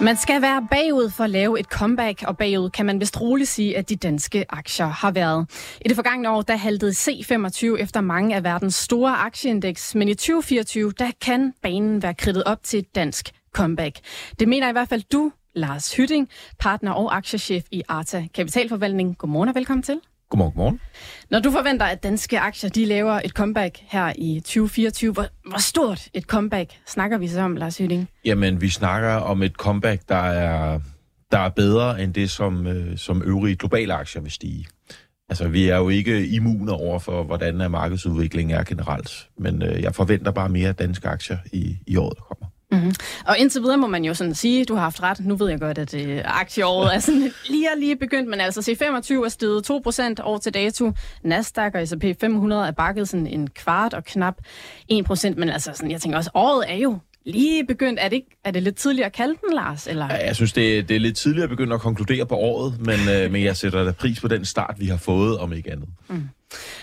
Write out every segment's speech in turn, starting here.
Man skal være bagud for at lave et comeback, og bagud kan man vist roligt sige, at de danske aktier har været. I det forgangne år, der haltede C25 efter mange af verdens store aktieindeks, men i 2024, der kan banen være kridtet op til et dansk comeback. Det mener i hvert fald du, Lars Hytting, partner og aktiechef i Arta Kapitalforvaltning. Godmorgen og velkommen til. Godmorgen, godmorgen. Når du forventer, at danske aktier de laver et comeback her i 2024, hvor, hvor stort et comeback snakker vi så om, Lars Hytting? Jamen, vi snakker om et comeback, der er, der er bedre end det, som, øh, som øvrige globale aktier vil stige. Altså, vi er jo ikke immune over for, hvordan markedsudviklingen er generelt, men øh, jeg forventer bare mere danske aktier i, i året, der kommer. Mm-hmm. Og indtil videre må man jo sådan sige, du har haft ret. Nu ved jeg godt, at øh, aktieåret er sådan lige og lige begyndt, men altså C25 er steget 2% år til dato. Nasdaq og S&P 500 er bakket sådan en kvart og knap 1%, men altså sådan, jeg tænker også, året er jo lige begyndt. Er det, ikke, er det lidt tidligere at kalde den, Lars? Eller? Ja, jeg synes, det er, det er lidt tidligere at begynde at konkludere på året, men, øh, men jeg sætter da pris på den start, vi har fået, om ikke andet. Mm.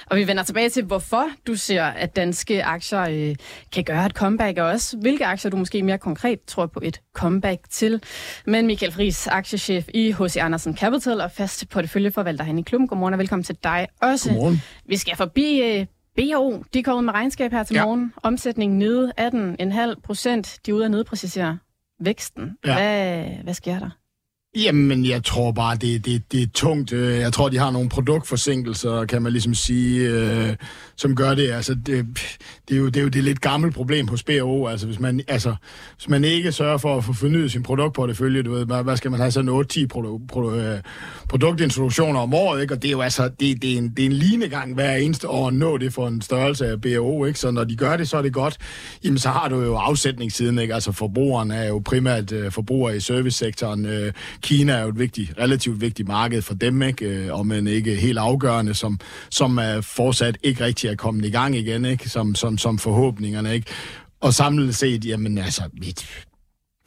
Og vi vender tilbage til, hvorfor du ser, at danske aktier øh, kan gøre et comeback, og også hvilke aktier du måske mere konkret tror på et comeback til. Men Michael Friis, aktiechef i H.C. Andersen Capital og fast porteføljeforvalter hen i klubben. Godmorgen og velkommen til dig også. Godmorgen. Vi skal forbi øh, BO. De kommer med regnskab her til ja. morgen. Omsætning nede 18,5 procent. De er ude at nedpræcisere væksten. Ja. Hvad, hvad sker der? Jamen, jeg tror bare, det, det, det er tungt. Øh, jeg tror, de har nogle produktforsinkelser, kan man ligesom sige, øh, som gør det. Altså, det, det, er jo, det er jo det lidt gammelt problem hos BO. Altså, hvis man, altså, hvis man ikke sørger for at få fornyet sin produktportefølje, du ved, hvad skal man have, sådan 8-10 produ, produ, øh, produktintroduktioner om året, ikke? Og det er jo altså, det, det, er en, det er en linegang hver eneste år at nå det for en størrelse af BO, ikke? Så når de gør det, så er det godt. Jamen, så har du jo afsætningssiden, ikke? Altså, forbrugerne er jo primært øh, forbrugere i servicesektoren, øh, Kina er jo et vigtigt, relativt vigtigt marked for dem, ikke? Øh, Og men ikke helt afgørende, som, som er fortsat ikke rigtig er kommet i gang igen, ikke? Som, som, som forhåbningerne. Ikke? Og samlet set, jamen altså, mit,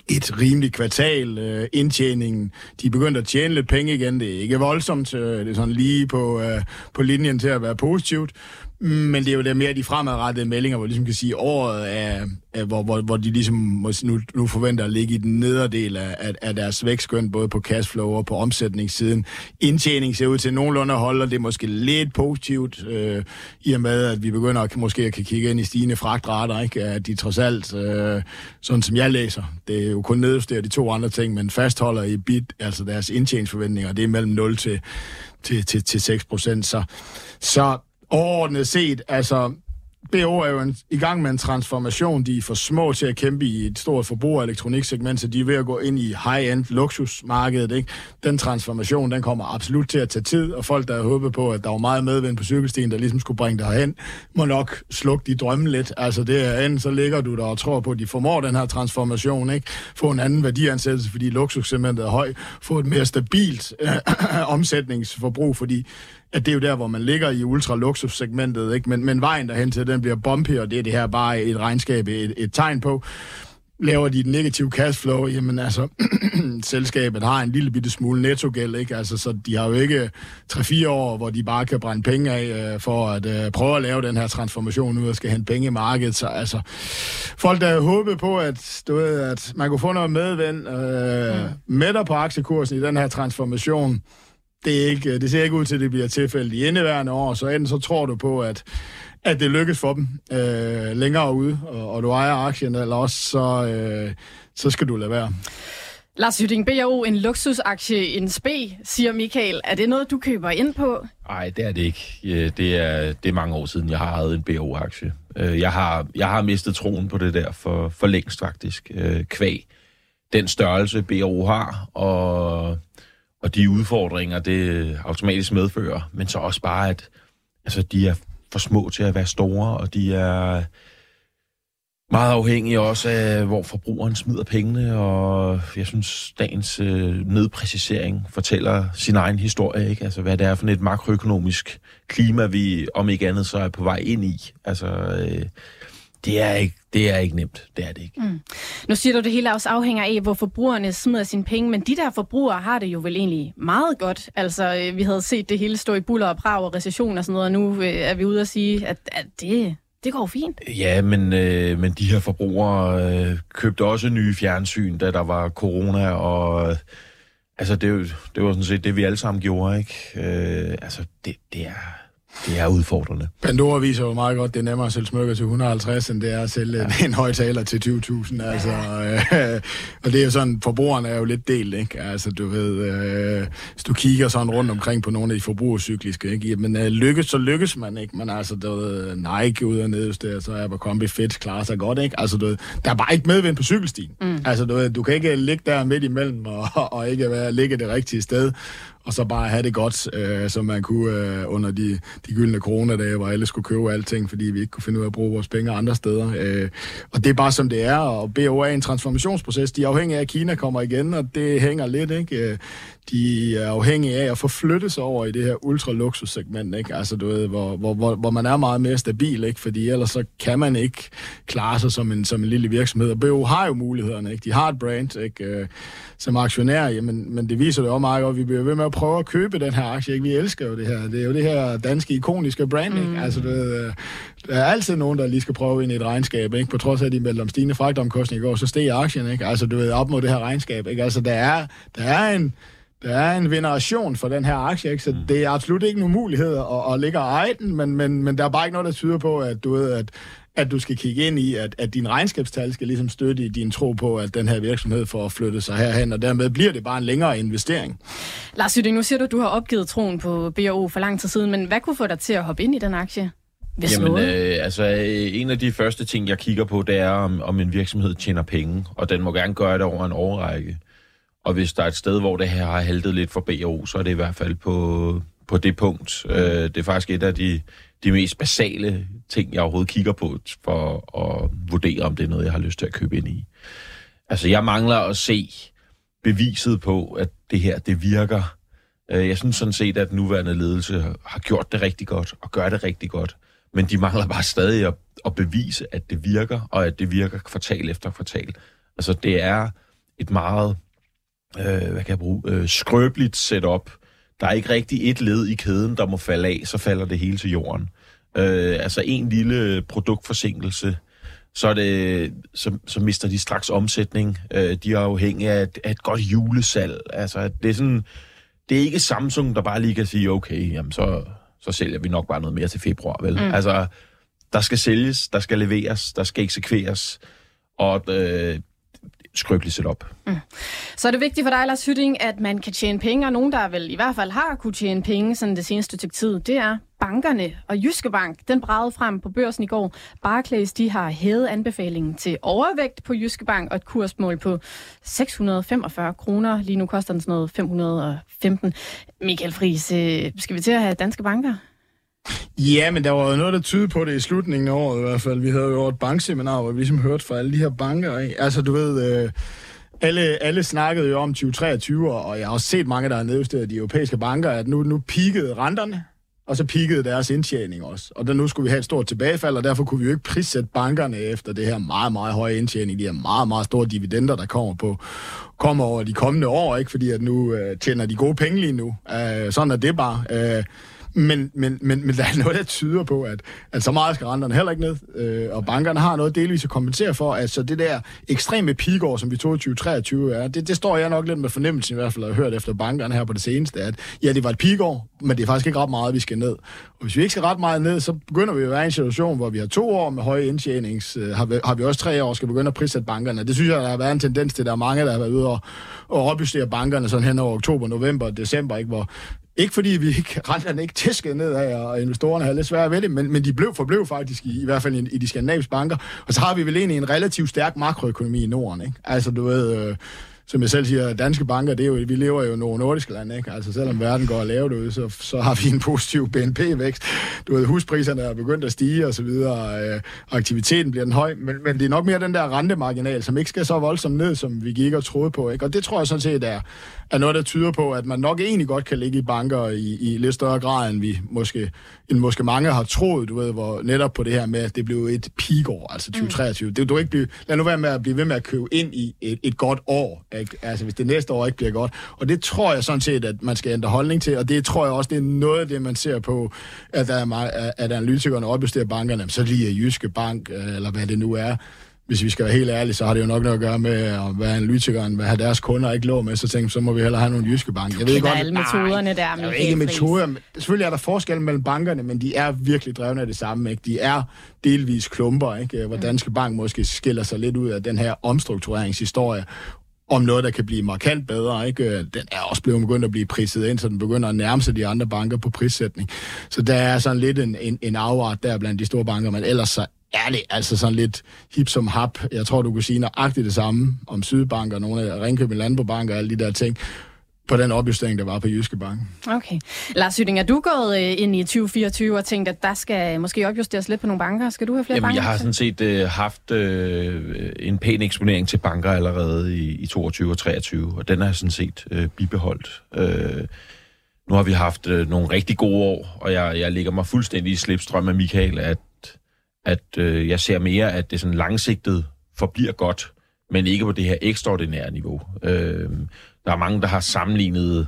et rimeligt kvartal. Øh, indtjeningen, de er begyndt at tjene lidt penge igen. Det er ikke voldsomt. Øh, det er sådan lige på, øh, på linjen til at være positivt. Men det er jo der mere de fremadrettede meldinger, hvor de ligesom kan sige, året er, er hvor, hvor, hvor de ligesom nu, nu forventer at ligge i den nederdel af, af, af deres vækstskøn, både på cashflow og på omsætningssiden. Indtjening ser ud til nogenlunde at holde, og det er måske lidt positivt, øh, i og med, at vi begynder at, måske at kan kigge ind i stigende fragtrater, ikke? at de trods alt, øh, sådan som jeg læser, det er jo kun nedjusteret de to andre ting, men fastholder i bit, altså deres indtjeningsforventninger, det er mellem 0 til, til, til, til 6 procent. Så, så overordnet set, altså, BO er jo en, i gang med en transformation. De er for små til at kæmpe i et stort forbrug af elektroniksegment, så de er ved at gå ind i high-end luksusmarkedet. Ikke? Den transformation, den kommer absolut til at tage tid, og folk, der har håbet på, at der var meget medvind på cykelstien, der ligesom skulle bringe dig hen, må nok slukke de drømme lidt. Altså det er enten så ligger du der og tror på, at de formår den her transformation, ikke? få en anden værdiansættelse, fordi luksussegmentet er høj, få et mere stabilt øh, omsætningsforbrug, fordi at det er jo der, hvor man ligger i ultra-luksus-segmentet, ikke? Men, men vejen derhen til, den bliver bumpy, og det er det her bare et regnskab, et, et tegn på. Laver de et negativ cashflow, jamen altså, selskabet har en lille bitte smule nettogæld, ikke? Altså, så de har jo ikke 3-4 år, hvor de bare kan brænde penge af øh, for at øh, prøve at lave den her transformation ud og skal hente penge i markedet. Så altså, folk der håbet på, at, du ved, at man kunne få noget medvind øh, mm. med på aktiekursen i den her transformation, det, er ikke, det ser ikke ud til, at det bliver tilfældet i indeværende år, så enten så tror du på, at, at det lykkes for dem øh, længere ude, og, og du ejer aktien, eller også så, øh, så skal du lade være. Lars Hytting, BAO, en luksusaktie, en SB, siger Michael. Er det noget, du køber ind på? Nej, det er det ikke. Det er, det er mange år siden, jeg har ejet en BAO-aktie. Øh, jeg har, jeg har mistet troen på det der for, for længst faktisk. Øh, kvæg den størrelse, BAO har, og og de udfordringer, det automatisk medfører, men så også bare, at altså, de er for små til at være store, og de er... meget afhængige også af, hvor forbrugeren smider pengene, og jeg synes, dagens øh, nedpræcisering fortæller sin egen historie, ikke? Altså, hvad det er for et makroøkonomisk klima, vi om ikke andet så er på vej ind i. Altså, øh, det er ikke, det er ikke nemt. Det er det ikke. Mm. Nu siger du, at det hele også afhænger af, hvor forbrugerne smider sine penge, men de der forbrugere har det jo vel egentlig meget godt. Altså, øh, vi havde set det hele stå i buller og prav og recession og sådan noget, og nu øh, er vi ude at sige, at, at det, det går fint. Ja, men, øh, men de her forbrugere øh, købte også nye fjernsyn, da der var corona, og øh, altså, det, det var sådan set det, vi alle sammen gjorde, ikke? Øh, altså, det, det er det er udfordrende. Pandora viser jo meget godt, det er nemmere at sælge smykker til 150, end det er at sælge ja. en højtaler til 20.000. Altså, øh, og det er jo sådan, forbrugerne er jo lidt delt, ikke? Altså, du ved, øh, hvis du kigger sådan rundt omkring på nogle af de forbrugercykliske, ikke? Men øh, lykkes, så lykkes man, ikke? Men altså, du ved, Nike ud og nede, så er Kombi fedt, klarer sig godt, ikke? Altså, du ved, der er bare ikke medvind på cykelstien. Mm. Altså, du, ved, du kan ikke ligge der midt imellem og, og ikke være, ligge det rigtige sted og så bare have det godt, øh, som man kunne øh, under de, de gyldne coronadage, hvor alle skulle købe alting, fordi vi ikke kunne finde ud af at bruge vores penge andre steder. Øh, og det er bare som det er, og BO er en transformationsproces. De er afhængige af, at Kina kommer igen, og det hænger lidt, ikke? Øh, de er afhængige af at få flyttet sig over i det her ultra-luksus-segment, ikke? Altså, du ved, hvor, hvor, hvor, hvor man er meget mere stabil, ikke? Fordi ellers så kan man ikke klare sig som en, som en lille virksomhed. Og BO har jo mulighederne, ikke? De har et brand, ikke? Øh, som aktionær, jamen, men det viser det også meget godt, vi bliver ved med at prøve at købe den her aktie, ikke? Vi elsker jo det her. Det er jo det her danske ikoniske branding. Mm. Altså, det, øh, der er altid nogen, der lige skal prøve ind i et regnskab, ikke? På trods af, at de meldte om stigende fragtomkostninger i går, så steg aktien, ikke? Altså, du ved, op mod det her regnskab, ikke? Altså, der er, der er en der er en veneration for den her aktie, ikke? så mm. det er absolut ikke nogen mulighed at, at ligge og eje den, men, men, men der er bare ikke noget, der tyder på, at du ved, at, at du skal kigge ind i, at, at din regnskabstal skal ligesom støtte i din tro på, at den her virksomhed får flyttet sig herhen, og dermed bliver det bare en længere investering. Lars Hytting, nu siger du, at du har opgivet troen på BO for lang tid siden, men hvad kunne få dig til at hoppe ind i den aktie? Hvis Jamen, øh, altså, en af de første ting, jeg kigger på, det er, om, om en virksomhed tjener penge, og den må gerne gøre det over en årrække. Og hvis der er et sted, hvor det her har haltet lidt for BO, så er det i hvert fald på, på det punkt. Mm. Øh, det er faktisk et af de, de mest basale ting, jeg overhovedet kigger på, for at vurdere, om det er noget, jeg har lyst til at købe ind i. Altså, jeg mangler at se beviset på, at det her, det virker. Øh, jeg synes sådan set, at nuværende ledelse har gjort det rigtig godt, og gør det rigtig godt. Men de mangler bare stadig at, at bevise, at det virker, og at det virker kvartal efter kvartal. Altså, det er et meget øh, hvad kan jeg bruge, øh, skrøbeligt setup. Der er ikke rigtig et led i kæden, der må falde af, så falder det hele til jorden. Øh, altså en lille produktforsinkelse, så, er det, så, så mister de straks omsætning. Øh, de er afhængige af et, af et godt julesalg. Altså, det er sådan, det er ikke Samsung, der bare lige kan sige, okay, jamen så, så sælger vi nok bare noget mere til februar, vel? Mm. Altså, der skal sælges, der skal leveres, der skal eksekveres, og øh, skrøbeligt setup. Mm. Så er det vigtigt for dig, Lars Hytting, at man kan tjene penge, og nogen, der vel i hvert fald har kunne tjene penge sådan det seneste stykke tid, det er bankerne. Og Jyske Bank, den bragede frem på børsen i går. Barclays, de har hævet anbefalingen til overvægt på Jyske Bank og et kursmål på 645 kroner. Lige nu koster den sådan noget 515. Michael Friis, øh, skal vi til at have danske banker? Ja, men der var jo noget, der tydede på det i slutningen af året i hvert fald. Vi havde jo et bankseminar, hvor vi ligesom hørte fra alle de her banker. Ikke? Altså, du ved, øh, alle, alle snakkede jo om 2023, og jeg har også set mange, der har nedjusteret de europæiske banker, at nu, nu peakede renterne, og så peakede deres indtjening også. Og der, nu skulle vi have et stort tilbagefald, og derfor kunne vi jo ikke prissætte bankerne efter det her meget, meget høje indtjening, de her meget, meget store dividender, der kommer på kommer over de kommende år, ikke? fordi at nu øh, tjener de gode penge lige nu. Øh, sådan er det bare. Øh, men, men, men, men der er noget, der tyder på, at, at så meget skal renterne heller ikke ned, øh, og bankerne har noget delvis at kompensere for, at så det der ekstreme peakår, som vi tog i 2023 er, det, det står jeg nok lidt med fornemmelsen i hvert fald, at hørt efter bankerne her på det seneste, at ja, det var et peakår, men det er faktisk ikke ret meget, vi skal ned. Og hvis vi ikke skal ret meget ned, så begynder vi at være i en situation, hvor vi har to år med høje indtjenings, øh, har, vi, har vi også tre år, skal begynde at prissætte bankerne. Det synes jeg, der har været en tendens til, der er mange, der har været ude og, og opjustere bankerne sådan hen over oktober, november, december, ikke, hvor ikke fordi vi ikke, renterne ikke tæskede nedad, og investorerne havde lidt svært ved det, men, men de blev forblev faktisk, i, i hvert fald i, i de skandinaviske banker. Og så har vi vel egentlig en relativt stærk makroøkonomi i Norden. Ikke? Altså, du ved, øh, som jeg selv siger, danske banker, det er jo, vi lever jo i nogle nordiske lande, ikke? Altså selvom verden går lavt ud, så, så har vi en positiv BNP-vækst. Du ved, huspriserne er begyndt at stige og så videre, øh, aktiviteten bliver den høj, men, men det er nok mere den der rentemarginal, som ikke skal så voldsomt ned, som vi gik og troede på, ikke? Og det tror jeg sådan set er, er noget, der tyder på, at man nok egentlig godt kan ligge i banker i, i lidt større grad, end vi måske, end måske mange har troet, du ved, hvor netop på det her med, at det blev et peak-år, altså 2023. Mm. Det, du ikke blive, lad nu være med at blive ved med at købe ind i et, et godt år, ikke? altså hvis det næste år ikke bliver godt. Og det tror jeg sådan set, at man skal ændre holdning til, og det tror jeg også, det er noget af det, man ser på, at, der er meget, at analytikerne opjusterer bankerne, så lige Jyske Bank, øh, eller hvad det nu er, hvis vi skal være helt ærlige, så har det jo nok noget at gøre med at være analytikeren, hvad har deres kunder ikke lov med, så tænker så må vi heller have nogle jyske bank. Jeg ved godt, alle metoderne der, med ikke metoder. Selvfølgelig er der forskel mellem bankerne, men de er virkelig drevne af det samme. Ikke? De er delvis klumper, ikke? hvor. Danske Bank måske skiller sig lidt ud af den her omstruktureringshistorie, om noget, der kan blive markant bedre. Ikke? Den er også blevet begyndt at blive priset ind, så den begynder at nærme sig de andre banker på prissætning. Så der er sådan lidt en, en, en afart der blandt de store banker, men ellers så er det altså sådan lidt hip som hap. Jeg tror, du kunne sige nøjagtigt det samme om Sydbank og nogle af Ringkøbing Landbobank og alle de der ting på den opjustering, der var på Jyske Bank. Okay. Lars Hytting, er du gået øh, ind i 2024 og tænkt, at der skal måske opjusteres lidt på nogle banker? Skal du have flere Jamen, banker? jeg har sådan set uh, haft uh, en pæn eksponering til banker allerede i, i 22 og 23, og den har jeg sådan set uh, bibeholdt. Uh, nu har vi haft uh, nogle rigtig gode år, og jeg, jeg ligger mig fuldstændig i slipstrøm af Michael, at at øh, jeg ser mere, at det sådan langsigtet forbliver godt, men ikke på det her ekstraordinære niveau. Øh, der er mange, der har sammenlignet,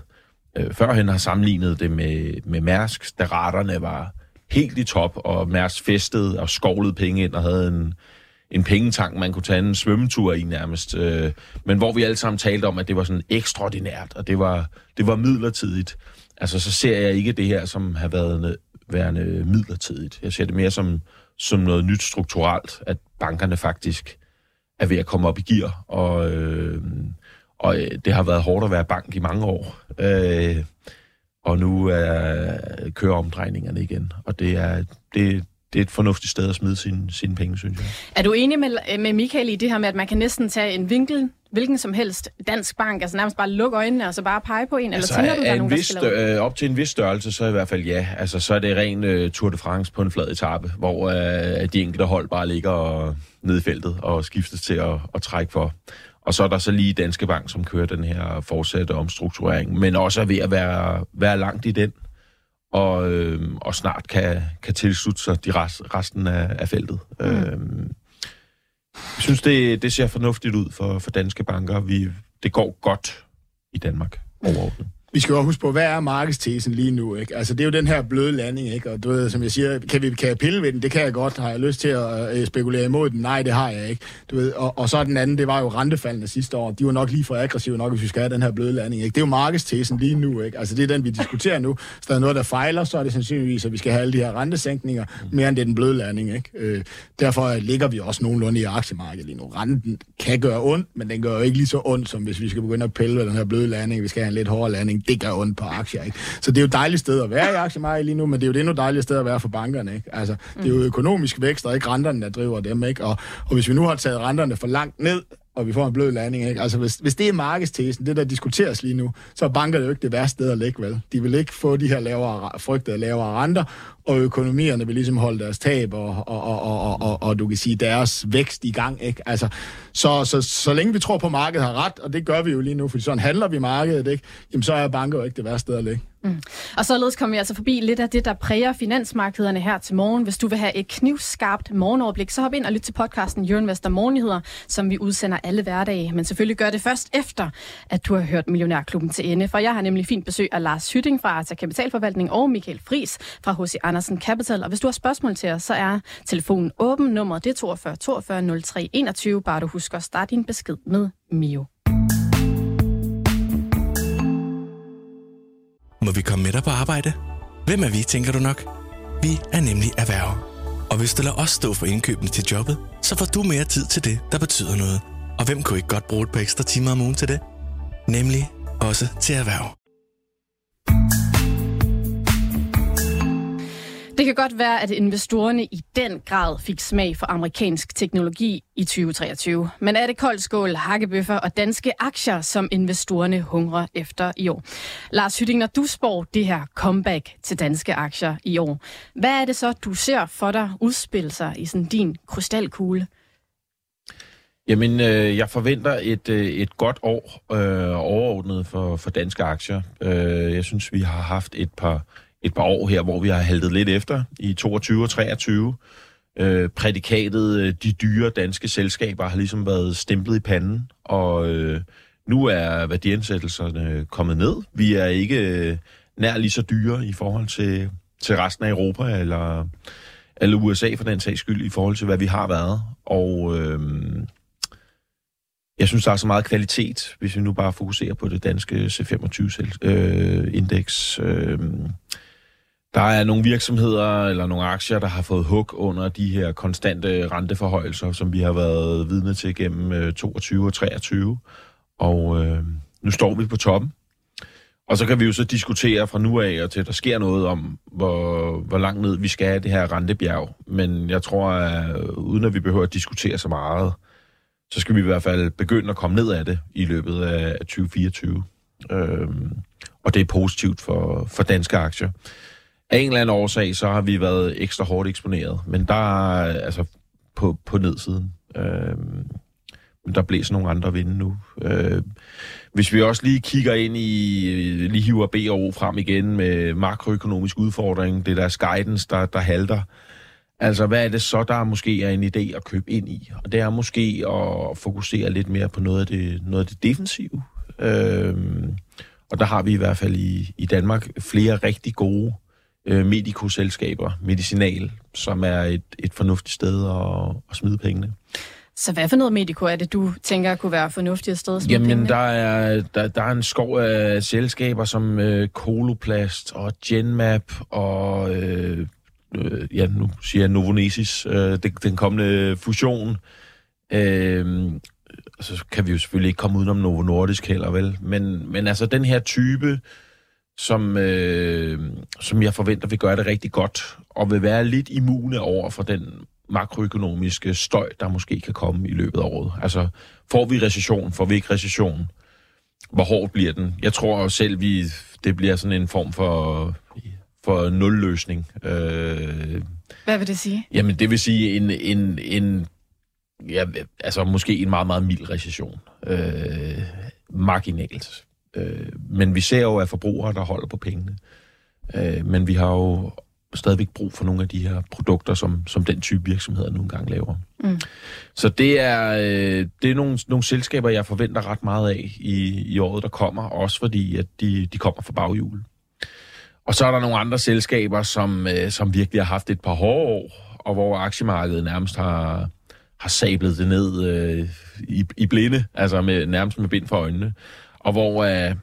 øh, førhen har sammenlignet det med, med Mærsk, da raterne var helt i top, og Mærsk festede og skovlede penge ind og havde en, en pengetank, man kunne tage en svømmetur i nærmest. Øh, men hvor vi alle sammen talte om, at det var sådan ekstraordinært, og det var, det var midlertidigt. Altså, så ser jeg ikke det her som har været værende midlertidigt. Jeg ser det mere som, som noget nyt strukturelt, at bankerne faktisk er ved at komme op i gear, og, øh, og øh, det har været hårdt at være bank i mange år. Øh, og nu er, kører omdrejningerne igen, og det er, det, det er et fornuftigt sted at smide sine, sine penge, synes jeg. Er du enig med, med Michael i det her med, at man kan næsten tage en vinkel, hvilken som helst dansk bank, altså nærmest bare lukke øjnene og så bare pege på en, altså, eller tænker du, der er nogen, vis, der øh, Op til en vis størrelse, så i hvert fald ja. Altså, så er det ren uh, Tour de France på en flad etape, hvor uh, de enkelte hold bare ligger og, nede i feltet og skiftes til at, at trække for. Og så er der så lige Danske Bank, som kører den her fortsatte omstrukturering, men også er ved at være, være langt i den og, øh, og snart kan, kan tilslutte sig de rest, resten af, af feltet. Mm. Øh, jeg synes, det, det ser fornuftigt ud for, for danske banker. Vi, det går godt i Danmark overordnet vi skal jo huske på, hvad er markedstesen lige nu, ikke? Altså, det er jo den her bløde landing, ikke? Og du ved, som jeg siger, kan, vi, kan jeg pille ved den? Det kan jeg godt. Har jeg lyst til at øh, spekulere imod den? Nej, det har jeg ikke. Du ved, og, og så den anden, det var jo rentefaldene sidste år. De var nok lige for aggressive nok, hvis vi skal have den her bløde landing, ikke? Det er jo markedstesen lige nu, ikke? Altså, det er den, vi diskuterer nu. Hvis der er noget, der fejler, så er det sandsynligvis, at vi skal have alle de her rentesænkninger, mere end det er den bløde landing, ikke? Øh, derfor ligger vi også nogenlunde i aktiemarkedet lige nu. Renten kan gøre ondt, men den gør jo ikke lige så ondt, som hvis vi skal begynde at pille ved den her bløde landing. Vi skal have en lidt hårdere landing det gør ondt på aktier. Ikke? Så det er jo et dejligt sted at være i aktiemarkedet lige nu, men det er jo det endnu dejligt sted at være for bankerne. Ikke? Altså, det er jo økonomisk vækst, og ikke renterne, der driver dem. Ikke? Og, og hvis vi nu har taget renterne for langt ned, og vi får en blød landing. Ikke? Altså, hvis, hvis det er markedstesen, det der diskuteres lige nu, så banker det jo ikke det værste sted at ligge, vel? De vil ikke få de her lavere, frygtede lavere renter, og økonomierne vil ligesom holde deres tab, og, og, og, og, og, og du kan sige, deres vækst i gang, ikke? Altså, så, så, så længe vi tror på, at markedet har ret, og det gør vi jo lige nu, for sådan handler vi markedet, ikke? Jamen, så er banker jo ikke det værste sted at ligge. Mm. Og således kommer vi altså forbi lidt af det, der præger finansmarkederne her til morgen. Hvis du vil have et knivskarpt morgenoverblik, så hop ind og lyt til podcasten Jørgen Morgenheder, som vi udsender alle hverdage. Men selvfølgelig gør det først efter, at du har hørt Millionærklubben til ende. For jeg har nemlig fint besøg af Lars Hytting fra Arta Kapitalforvaltning og Michael Fris fra H.C. Andersen Capital. Og hvis du har spørgsmål til os, så er telefonen åben. Nummer det er 42 42 03 21. Bare du husker at starte din besked med Mio. Må vi komme med dig på arbejde? Hvem er vi, tænker du nok? Vi er nemlig erhverv. Og hvis du lader os stå for indkøbene til jobbet, så får du mere tid til det, der betyder noget. Og hvem kunne ikke godt bruge et par ekstra timer om ugen til det? Nemlig også til erhverv. Det kan godt være, at investorerne i den grad fik smag for amerikansk teknologi i 2023. Men er det koldskål, hakkebøffer og danske aktier, som investorerne hungrer efter i år? Lars Hytting, når du spår det her comeback til danske aktier i år, hvad er det så, du ser for dig udspille sig i sådan din krystalkugle? Jamen, øh, jeg forventer et, øh, et godt år øh, overordnet for, for danske aktier. Øh, jeg synes, vi har haft et par, et par år her, hvor vi har haltet lidt efter i 22 og 23. Øh, prædikatet øh, de dyre danske selskaber har ligesom været stemplet i panden, og øh, nu er værdiansættelserne kommet ned. Vi er ikke øh, nær lige så dyre i forhold til, til resten af Europa, eller, eller USA for den sags skyld, i forhold til, hvad vi har været. Og... Øh, jeg synes, der er så meget kvalitet, hvis vi nu bare fokuserer på det danske C25-indeks. Øh, øh der er nogle virksomheder eller nogle aktier, der har fået hug under de her konstante renteforhøjelser, som vi har været vidne til gennem øh, 22 og 23. Og øh, nu står vi på toppen. Og så kan vi jo så diskutere fra nu af og til, at der sker noget om, hvor, hvor langt ned vi skal have det her rentebjerg. Men jeg tror, at øh, uden at vi behøver at diskutere så meget, så skal vi i hvert fald begynde at komme ned af det i løbet af 2024. Øhm, og det er positivt for, for danske aktier. Af en eller anden årsag, så har vi været ekstra hårdt eksponeret, men der er øh, altså på, på nedsiden. Øh, men der blæser nogle andre vinde nu. Øh, hvis vi også lige kigger ind i, øh, lige hiver BRO frem igen med makroøkonomisk udfordring, det der guidance, der, der halter, Altså, hvad er det så, der måske er en idé at købe ind i? Og det er måske at fokusere lidt mere på noget af det, noget af det defensive. Øh, og der har vi i hvert fald i, i Danmark flere rigtig gode øh, medikoselskaber, medicinal, som er et, et fornuftigt sted at, at smide pengene. Så hvad for noget mediko er det, du tænker kunne være fornuftigt sted at smide Jamen, pengene? der er, der, der er en skov af selskaber som øh, Coloplast og Genmap og øh, øh, ja, nu siger jeg Novonesis, øh, den, den kommende fusion. Øh, så kan vi jo selvfølgelig ikke komme udenom Novo Nordisk heller, vel? Men, men altså den her type, som, øh, som jeg forventer vil gøre det rigtig godt, og vil være lidt immune over for den makroøkonomiske støj, der måske kan komme i løbet af året. Altså, får vi recession, får vi ikke recession? Hvor hårdt bliver den? Jeg tror selv, vi, det bliver sådan en form for for nulløsning. Øh, Hvad vil det sige? Jamen, det vil sige en, en, en ja, altså måske en meget, meget mild recession. Øh, marginalt. Øh, men vi ser jo, at forbrugere, der holder på pengene. Øh, men vi har jo stadigvæk brug for nogle af de her produkter, som, som den type virksomheder nogle gange laver. Mm. Så det er, øh, det er nogle, nogle selskaber, jeg forventer ret meget af i, i året, der kommer, også fordi at de, de kommer fra baghjul. Og så er der nogle andre selskaber, som, øh, som virkelig har haft et par hårde år, og hvor aktiemarkedet nærmest har, har sablet det ned øh, i, i blinde, altså med, nærmest med bind for øjnene, og hvor øh,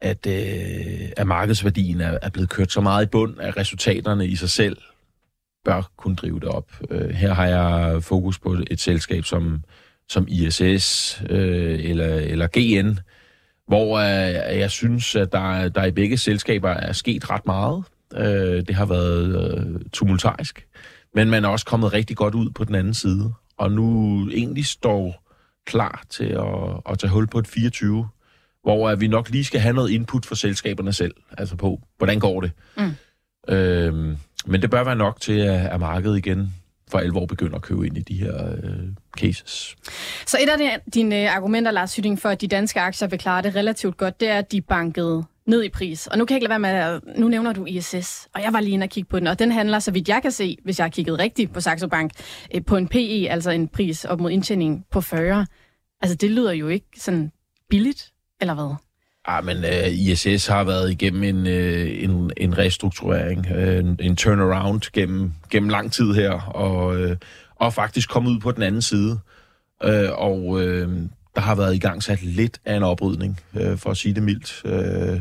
at, øh, at markedsværdien er, er blevet kørt så meget i bund, at resultaterne i sig selv bør kunne drive det op. Øh, her har jeg fokus på et selskab som, som ISS øh, eller, eller GN, hvor øh, jeg synes, at der, der i begge selskaber er sket ret meget. Øh, det har været øh, tumultarisk, men man er også kommet rigtig godt ud på den anden side, og nu egentlig står klar til at, at tage hul på et 24, hvor vi nok lige skal have noget input for selskaberne selv, altså på, hvordan går det. Mm. Øh, men det bør være nok til, at, at markedet igen for alvor begynder at købe ind i de her øh, cases. Så et af dine argumenter, Lars Hytting, for at de danske aktier vil klare det relativt godt, det er, at de bankede ned i pris. Og nu kan jeg ikke lade være med, at, nu nævner du ISS, og jeg var lige inde og kigge på den, og den handler, så vidt jeg kan se, hvis jeg har kigget rigtigt på Saxo Bank, øh, på en PE, altså en pris op mod indtjening på 40. Altså det lyder jo ikke sådan billigt, eller hvad? Ah, men øh, uh, ISS har været igennem en, uh, en, en restrukturering, uh, en, en turnaround gennem, gennem lang tid her, og, uh, og faktisk kommet ud på den anden side. Uh, og uh, der har været i gang sat lidt af en oprydning, uh, for at sige det mildt. Uh,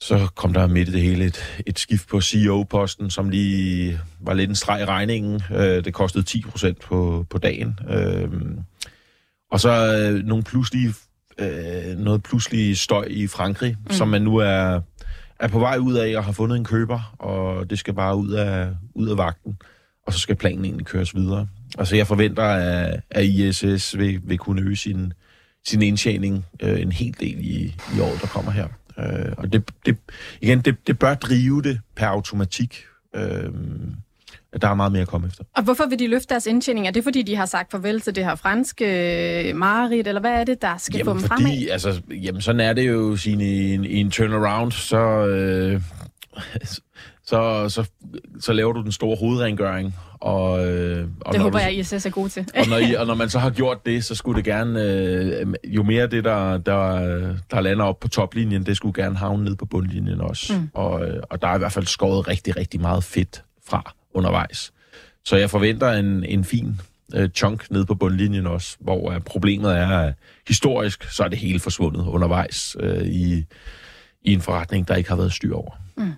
så kom der midt i det hele et, et skift på CEO-posten, som lige var lidt en streg i regningen. Uh, det kostede 10 procent på, på dagen. Uh, og så uh, nogle pludselige øh, noget pludselig støj i Frankrig, mm. som man nu er, er på vej ud af og har fundet en køber, og det skal bare ud af, ud af vagten, og så skal planen egentlig køres videre. Altså jeg forventer, at, at ISS vil, vil kunne øge sin, sin indtjening øh, en hel del i, i året, der kommer her. Øh, og det, det, igen, det, det bør drive det per automatik. Øh, der er meget mere at komme efter. Og hvorfor vil de løfte deres indtjening? Er det fordi, de har sagt farvel til det her franske øh, mareridt, eller hvad er det, der skal jamen, få dem fordi, fremad? Altså, jamen, sådan er det jo sin, i, en, i en turnaround, så, øh, så, så, så laver du den store hovedrengøring. Og, øh, og Det håber du, jeg, ISS er god til. og, når I, og når man så har gjort det, så skulle det gerne, øh, jo mere det, der, der, der lander op på toplinjen, det skulle gerne havne ned på bundlinjen også. Mm. Og, øh, og der er i hvert fald skåret rigtig, rigtig meget fedt fra undervejs. Så jeg forventer en, en fin øh, chunk ned på bundlinjen også, hvor øh, problemet er, at historisk, så er det hele forsvundet undervejs øh, i, i en forretning, der ikke har været styr over. Mm.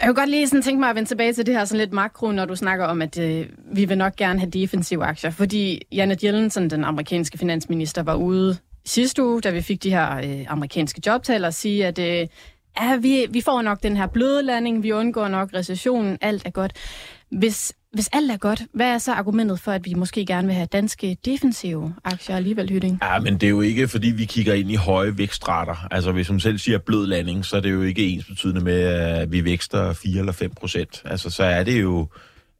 Jeg kunne godt lige sådan tænke mig at vende tilbage til det her sådan lidt makro, når du snakker om, at øh, vi vil nok gerne have defensive aktier. Fordi Janet Yellen, sådan den amerikanske finansminister, var ude sidste uge, da vi fik de her øh, amerikanske jobtaler, sige, at øh, ja, vi, vi får nok den her bløde landing, vi undgår nok recessionen, alt er godt. Hvis, hvis alt er godt, hvad er så argumentet for, at vi måske gerne vil have danske defensive aktier alligevel, Hytting? Ja, men det er jo ikke, fordi vi kigger ind i høje vækstrater. Altså, hvis hun selv siger blød landing, så er det jo ikke ens betydende med, at vi vækster 4 eller 5 procent. Altså, så er det jo,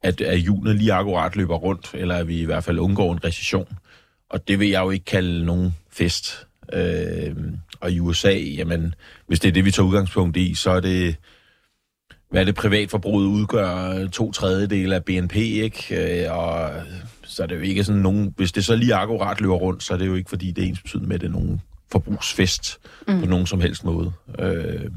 at, at julen lige akkurat løber rundt, eller at vi i hvert fald undgår en recession. Og det vil jeg jo ikke kalde nogen fest. Øh, og i USA, jamen, hvis det er det, vi tager udgangspunkt i, så er det, hvad det privatforbruget udgør, to tredjedele af BNP, ikke? Øh, og så er det jo ikke sådan nogen, hvis det så lige akkurat løber rundt, så er det jo ikke, fordi det er ens betydende med, at det er nogen forbrugsfest mm. på nogen som helst måde. Øh,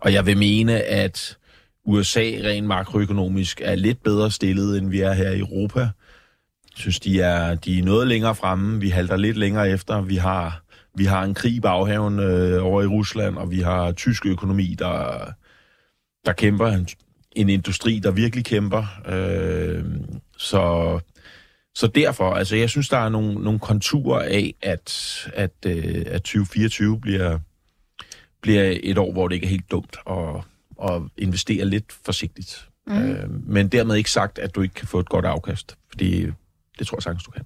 og jeg vil mene, at USA rent makroøkonomisk er lidt bedre stillet, end vi er her i Europa. Jeg synes, de er, de er noget længere fremme. Vi halter lidt længere efter. Vi har, vi har en krig i baghaven øh, over i Rusland, og vi har tysk økonomi, der, der kæmper. En, en industri, der virkelig kæmper. Øh, så, så derfor, altså jeg synes, der er nogle, nogle konturer af, at, at, øh, at 2024 bliver, bliver et år, hvor det ikke er helt dumt at, at investere lidt forsigtigt. Mm. Øh, men dermed ikke sagt, at du ikke kan få et godt afkast, fordi det tror jeg sagtens, du kan.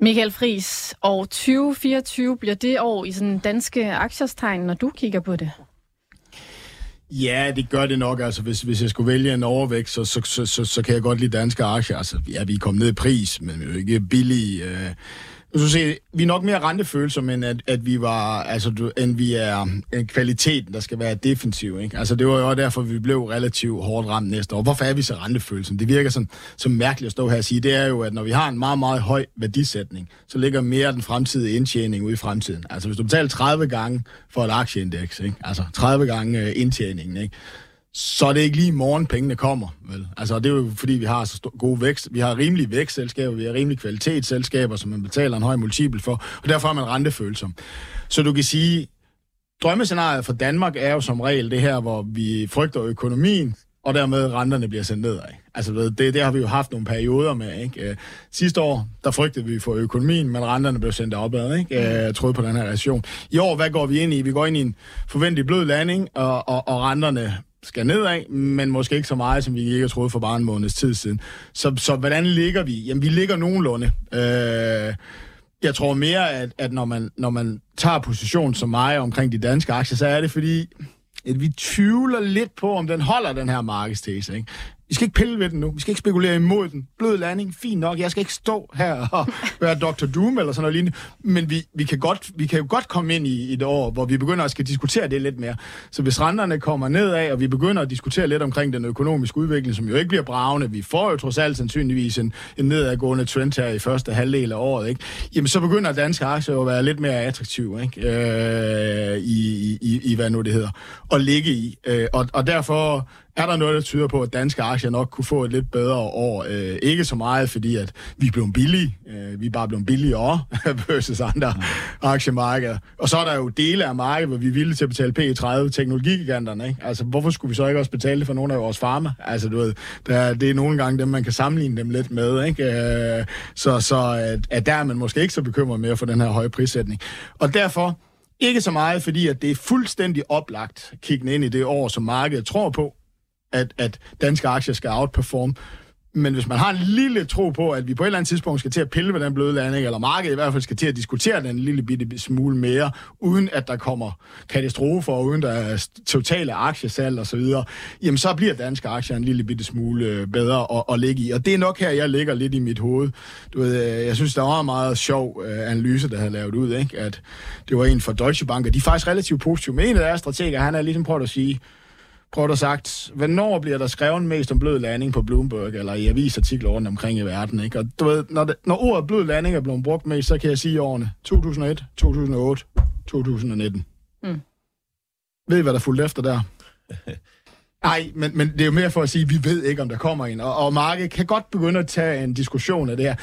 Michael Friis, år 2024 bliver det år i sådan danske aktiestegn, når du kigger på det? Ja, det gør det nok. Altså, hvis, hvis jeg skulle vælge en overvægt, så, så, så, så, så kan jeg godt lide danske aktier. Altså, ja, vi er kommet ned i pris, men vi er jo ikke billige. Øh. Så skal se, vi er nok mere rentefølsomme, end at, at vi var, altså, du, end vi er en kvaliteten, der skal være defensiv. Ikke? Altså, det var jo også derfor, vi blev relativt hårdt ramt næste år. Hvorfor er vi så rentefølsomme? Det virker sådan, som mærkeligt at stå her og sige. Det er jo, at når vi har en meget, meget høj værdisætning, så ligger mere den fremtidige indtjening ude i fremtiden. Altså, hvis du betaler 30 gange for et aktieindeks, ikke? altså 30 gange øh, indtjeningen, ikke? Så er det ikke lige i morgen, pengene kommer. Vel? Altså, det er jo fordi, vi har så stor, gode vækst. Vi har rimelige vækstselskaber, vi har rimelige kvalitetsselskaber, som man betaler en høj multipel for, og derfor er man rentefølsom. Så du kan sige, drømmescenariet for Danmark er jo som regel det her, hvor vi frygter økonomien, og dermed renterne bliver sendt nedad. Altså, det, det har vi jo haft nogle perioder med. Ikke? Øh, sidste år, der frygtede vi for økonomien, men renterne blev sendt opad. Ikke? Øh, jeg troede på den her reaktion. I år, hvad går vi ind i? Vi går ind i en forventelig blød landing, og, og, og renterne skal nedad, men måske ikke så meget, som vi ikke har troet for bare en måneds tid siden. Så, så hvordan ligger vi? Jamen, vi ligger nogenlunde. Øh, jeg tror mere, at, at når, man, når man tager position som mig omkring de danske aktier, så er det fordi, at vi tvivler lidt på, om den holder den her markedstese. Ikke? Vi skal ikke pille ved den nu. Vi skal ikke spekulere imod den. Blød landing, fint nok. Jeg skal ikke stå her og være Dr. Doom eller sådan noget lignende. Men vi, vi, kan godt, vi kan jo godt komme ind i, i et år, hvor vi begynder at skal diskutere det lidt mere. Så hvis renterne kommer nedad, og vi begynder at diskutere lidt omkring den økonomiske udvikling, som jo ikke bliver bravende, vi får jo trods alt sandsynligvis en, en nedadgående trend her i første halvdel af året, ikke? jamen så begynder danske aktier at være lidt mere attraktive ikke? Øh, i, i, i, hvad nu det hedder, at ligge i. Øh, og, og derfor er der noget, der tyder på, at danske aktier nok kunne få et lidt bedre år. Øh, ikke så meget, fordi at vi er blevet billige. Øh, vi er bare blevet billigere versus andre mm. aktiemarkeder. Og så er der jo dele af markedet, hvor vi er villige til at betale P30 teknologigiganterne. Ikke? Altså, hvorfor skulle vi så ikke også betale det for nogle af vores farmer? Altså, du ved, der, det er nogle gange dem, man kan sammenligne dem lidt med. Ikke? Øh, så så at, at der er man måske ikke så bekymret mere for den her høje prissætning. Og derfor Ikke så meget, fordi at det er fuldstændig oplagt kiggende ind i det år, som markedet tror på, at, at danske aktier skal outperforme. Men hvis man har en lille tro på, at vi på et eller andet tidspunkt skal til at pille ved den bløde landing, eller markedet i hvert fald skal til at diskutere den en lille bitte smule mere, uden at der kommer katastrofer, og uden der er totale aktiesalg osv., jamen så bliver danske aktier en lille bitte smule øh, bedre at, at ligge i. Og det er nok her, jeg ligger lidt i mit hoved. Du ved, øh, jeg synes, der var en meget sjov øh, analyse, der havde lavet ud, ikke? at det var en fra Deutsche Bank, og de er faktisk relativt positive. Men en af deres strateger, han er ligesom prøvet at sige, du sagt, hvornår bliver der skrevet mest om blød landing på Bloomberg, eller i avisartikler rundt omkring i verden, ikke? Og du ved, når, det, når ordet blød landing er blevet brugt mest, så kan jeg sige årene 2001, 2008, 2019. Mm. Ved I, hvad der fulgte efter der? Nej, men, men det er jo mere for at sige, at vi ved ikke, om der kommer en. Og, og markedet kan godt begynde at tage en diskussion af det her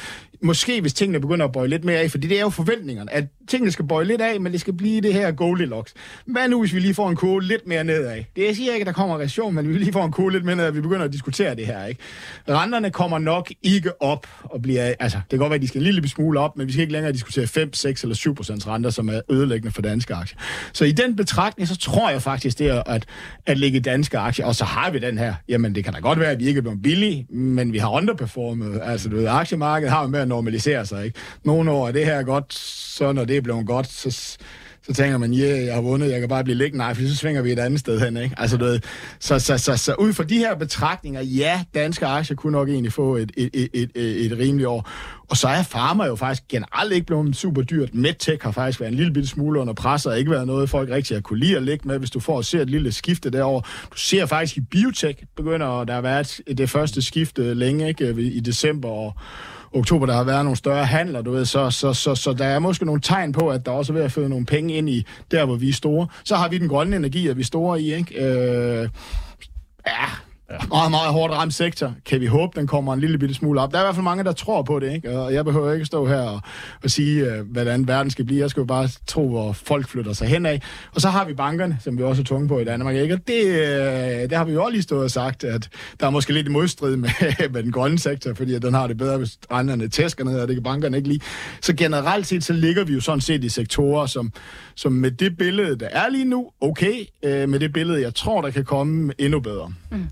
måske hvis tingene begynder at bøje lidt mere af, fordi det er jo forventningerne, at tingene skal bøje lidt af, men det skal blive det her Goldilocks. Hvad nu, hvis vi lige får en kurve lidt mere nedad? Det jeg siger ikke, at der kommer reaktion, men vi lige får en kurve lidt mere nedad, at vi begynder at diskutere det her. Ikke? Renterne kommer nok ikke op og bliver, altså det kan godt være, at de skal en lille smule op, men vi skal ikke længere diskutere 5, 6 eller 7 procents renter, som er ødelæggende for danske aktier. Så i den betragtning, så tror jeg faktisk, det er at, at lægge danske aktier, og så har vi den her, jamen det kan da godt være, at vi ikke er blevet billige, men vi har underperformet. Altså du ved, aktiemarkedet har jo med at normaliserer sig. Ikke? Nogle år er det her godt, så når det er blevet godt, så, så tænker man, ja, yeah, jeg har vundet, jeg kan bare blive liggende. Nej, for så svinger vi et andet sted hen. Ikke? Altså, du ved, så, så, så, så, ud fra de her betragtninger, ja, danske aktier kunne nok egentlig få et, et, et, et, et rimeligt år. Og så er farmer jo faktisk generelt ikke blevet super dyrt. Medtech har faktisk været en lille bitte smule under pres, og ikke været noget, folk rigtig har kunne lide at ligge med, hvis du får at se et lille skifte derover. Du ser faktisk i biotech, begynder der har været det første skifte længe, ikke? i december, og oktober, der har været nogle større handler, du ved, så, så, så, så der er måske nogle tegn på, at der også er ved at føde nogle penge ind i der, hvor vi er store. Så har vi den grønne energi, at vi er store i, ikke? Øh, ja, Ja. Meget, meget hårdt ramt sektor. Kan vi håbe, den kommer en lille bitte smule op? Der er i hvert fald mange, der tror på det, ikke? Og jeg behøver ikke stå her og, og sige, øh, hvordan verden skal blive. Jeg skal jo bare tro, hvor folk flytter sig hen af. Og så har vi bankerne, som vi også er tunge på i Danmark, ikke? Og det, øh, det har vi jo også lige stået og sagt, at der er måske lidt modstrid med, med den grønne sektor, fordi at den har det bedre, hvis renterne tæsker ned, og det kan bankerne ikke lige. Så generelt set, så ligger vi jo sådan set i sektorer, som, som med det billede, der er lige nu, okay, øh, med det billede, jeg tror, der kan komme endnu bedre. Mm.